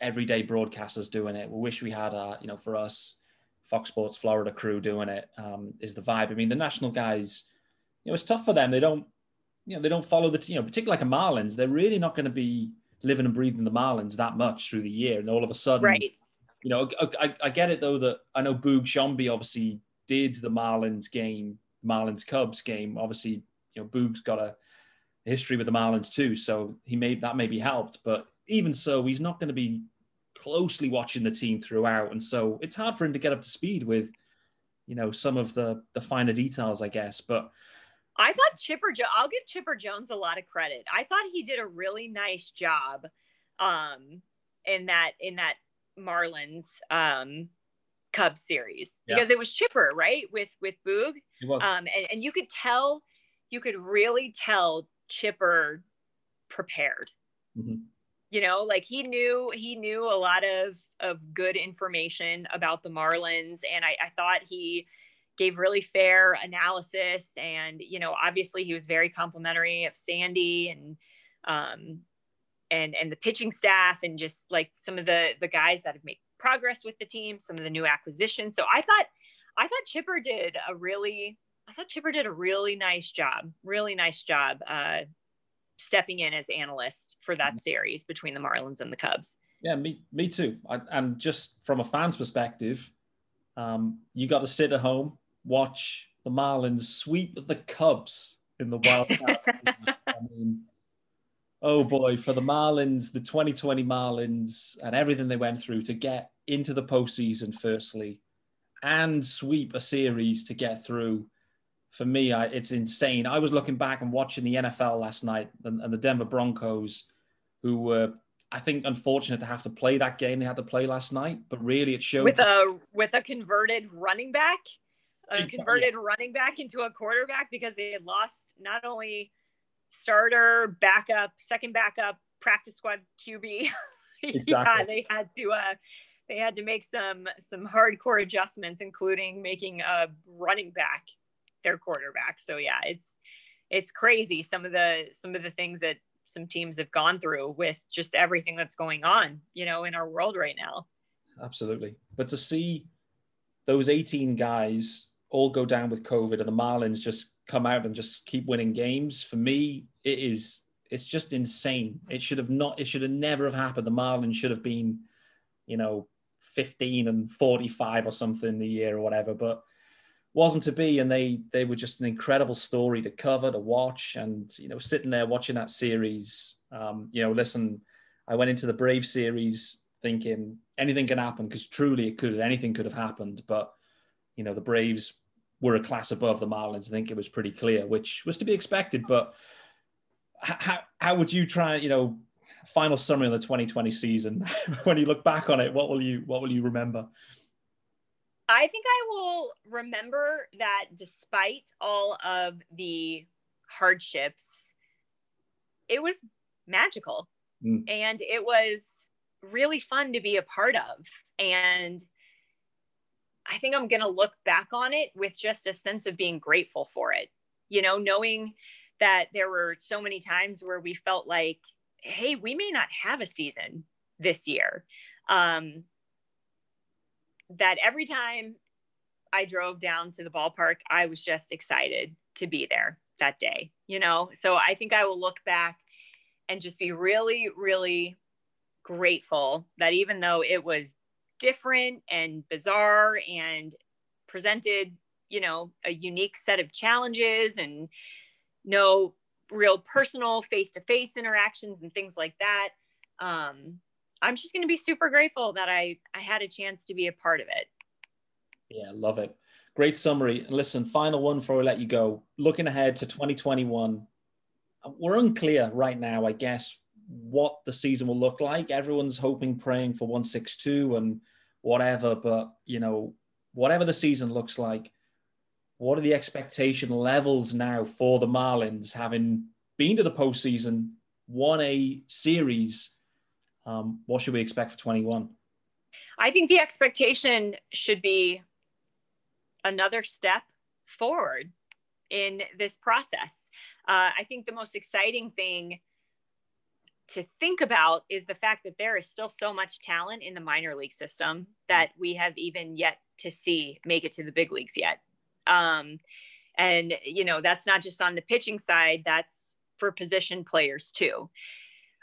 everyday broadcasters doing it. We wish we had our, you know, for us, Fox Sports Florida crew doing it. Um, is the vibe. I mean, the national guys, you know, it's tough for them. They don't, you know, they don't follow the team, you know, particularly like a Marlins, they're really not going to be living and breathing the Marlins that much through the year. And all of a sudden, right. you know, I, I, I get it though that I know Boog Sciambi obviously did the Marlins game, Marlins Cubs game. Obviously, you know, Boog's got a history with the Marlins too, so he may that maybe helped. But even so, he's not going to be closely watching the team throughout, and so it's hard for him to get up to speed with, you know, some of the the finer details, I guess. But I thought Chipper jo- I'll give Chipper Jones a lot of credit. I thought he did a really nice job um in that in that Marlins um Cubs series Yeah. because it was Chipper, right? With with Boog. Um and, and you could tell you could really tell Chipper prepared. Mhm. You know, like he knew he knew a lot of of good information about the Marlins and I, I thought he gave really fair analysis and you know obviously he was very complimentary of sandy and um and and the pitching staff and just like some of the the guys that have made progress with the team some of the new acquisitions so i thought i thought chipper did a really i thought chipper did a really nice job really nice job uh stepping in as analyst for that series between the marlins and the cubs Yeah, me, me too. I, and just from a fan's perspective, um, you got to sit at home, watch the Marlins sweep the Cubs in the Wild. I mean, oh boy, for the Marlins, the 2020 Marlins, and everything they went through to get into the postseason, firstly, and sweep a series to get through. For me, I, it's insane. I was looking back and watching the NFL last night, and, and the Denver Broncos, who were, I think, unfortunate to have to play that game they had to play last night. But really, it showed. with a with a converted running back a converted running back into a quarterback because they had lost not only starter backup second backup practice squad qb yeah they had to uh they had to make some some hardcore adjustments including making a running back their quarterback. So yeah it's it's crazy some of the some of the things that some teams have gone through with just everything that's going on you know in our world right now. Absolutely. But to see those 18 guys all go down with COVID and the Marlins just come out and just keep winning games, for me, it is it's just insane. It should have not, it should have never have happened. The Marlins should have been, you know, 15 and 45 or something the year or whatever, but wasn't to be. And they they were just an incredible story to cover, to watch. And, you know, sitting there watching that series, um, you know, listen, I went into the Brave series thinking anything can happen because truly it could anything could have happened. But you know the Braves were a class above the Marlins. I think it was pretty clear, which was to be expected. But how how would you try, you know, final summary of the 2020 season? when you look back on it, what will you what will you remember? I think I will remember that despite all of the hardships, it was magical mm. and it was really fun to be a part of. And I think I'm going to look back on it with just a sense of being grateful for it. You know, knowing that there were so many times where we felt like, hey, we may not have a season this year. Um, that every time I drove down to the ballpark, I was just excited to be there that day, you know? So I think I will look back and just be really, really grateful that even though it was different and bizarre and presented, you know, a unique set of challenges and no real personal face to face interactions and things like that. Um, I'm just going to be super grateful that I, I had a chance to be a part of it. Yeah, love it. Great summary. And listen, final one before we let you go. Looking ahead to 2021, we're unclear right now, I guess, what the season will look like. Everyone's hoping, praying for 162 and whatever. But, you know, whatever the season looks like, what are the expectation levels now for the Marlins, having been to the postseason, won a series? Um, what should we expect for 21? I think the expectation should be another step forward in this process. Uh, I think the most exciting thing to think about is the fact that there is still so much talent in the minor league system that we have even yet to see make it to the big leagues yet. Um, and, you know, that's not just on the pitching side, that's for position players too.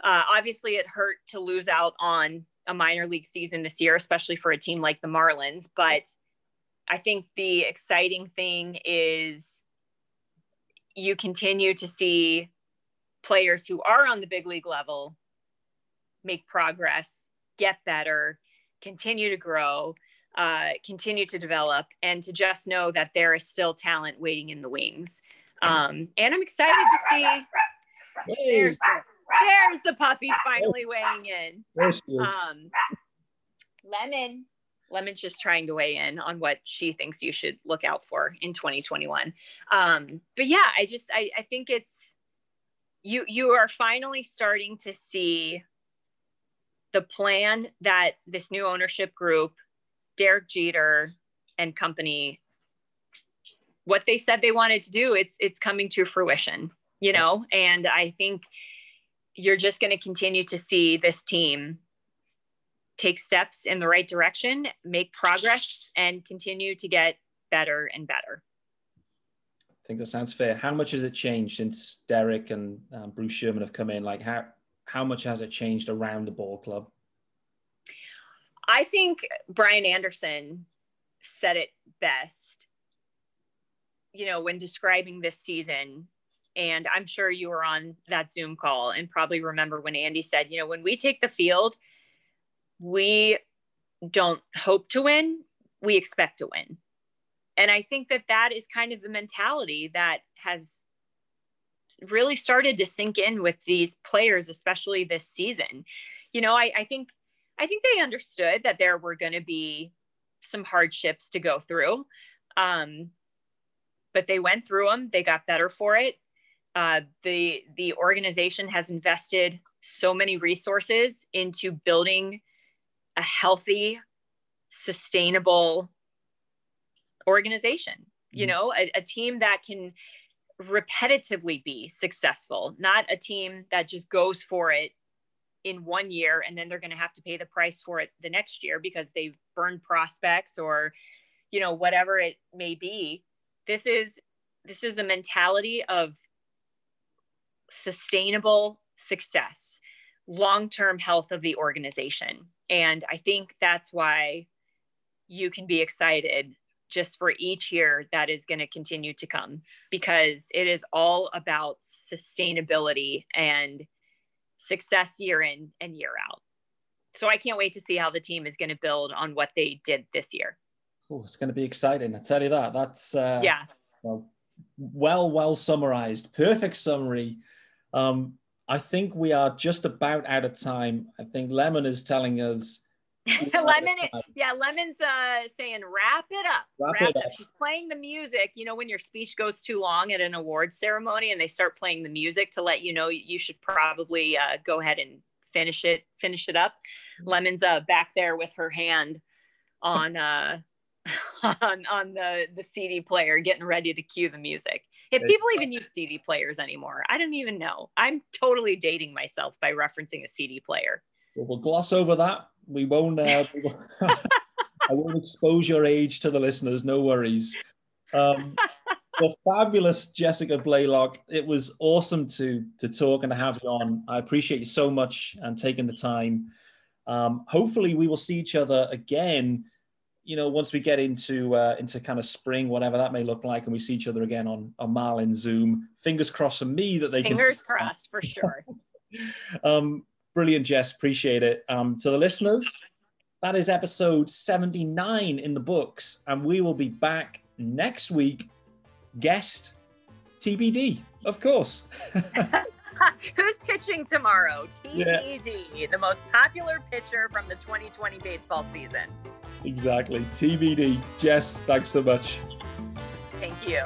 Uh, obviously, it hurt to lose out on a minor league season this year, especially for a team like the Marlins. But I think the exciting thing is you continue to see players who are on the big league level make progress, get better, continue to grow, uh, continue to develop, and to just know that there is still talent waiting in the wings. Um, and I'm excited to see. There's the, there's the puppy finally weighing in. Um, Lemon Lemon's just trying to weigh in on what she thinks you should look out for in 2021. Um, but yeah, I just I, I think it's you you are finally starting to see the plan that this new ownership group, Derek Jeter and company, what they said they wanted to do, it's it's coming to fruition, you know, and I think you're just going to continue to see this team take steps in the right direction, make progress, and continue to get better and better. I think that sounds fair. How much has it changed since Derek and um, Bruce Sherman have come in? Like how how much has it changed around the ball club? I think Brian Anderson said it best. You know, when describing this season, and I'm sure you were on that Zoom call and probably remember when Andy said, you know, when we take the field, we don't hope to win, we expect to win. And I think that that is kind of the mentality that has really started to sink in with these players, especially this season. You know, I, I think I think they understood that there were going to be some hardships to go through, um, but they went through them. They got better for it. Uh, the the organization has invested so many resources into building a healthy, sustainable organization, mm-hmm. you know, a, a team that can repetitively be successful, not a team that just goes for it in one year and then they're going to have to pay the price for it the next year because they've burned prospects or you know whatever it may be this is this is a mentality of sustainable success long-term health of the organization and I think that's why you can be excited just for each year that is going to continue to come because it is all about sustainability and success year in and year out. So I can't wait to see how the team is going to build on what they did this year. Oh, it's going to be exciting. I tell you that. That's uh, yeah. Well, well, well summarized. Perfect summary. Um, I think we are just about out of time. I think Lemon is telling us. Lemon, yeah, Lemon's uh, saying wrap it up. Wrap, wrap it up. up. She's playing the music. You know, when your speech goes too long at an award ceremony and they start playing the music to let you know you should probably uh, go ahead and finish it, finish it up. Lemon's uh, back there with her hand on uh, on on the the CD player, getting ready to cue the music. If people even use CD players anymore, I don't even know. I'm totally dating myself by referencing a CD player. Well, we'll gloss over that. We won't. Uh, we won't I won't expose your age to the listeners. No worries. Um, the fabulous Jessica Blaylock. It was awesome to to talk and to have you on. I appreciate you so much and taking the time. Um, hopefully, we will see each other again. You know, once we get into uh, into kind of spring, whatever that may look like, and we see each other again on on Marlin Zoom. Fingers crossed for me that they fingers can. crossed for sure. um, brilliant, Jess. Appreciate it. Um, to the listeners, that is episode 79 in the books, and we will be back next week. Guest TBD, of course. Who's pitching tomorrow? TBD, Yeah. the most popular pitcher from the 2020 baseball season. exactly. TBD. Jess, thanks so much. Thank you.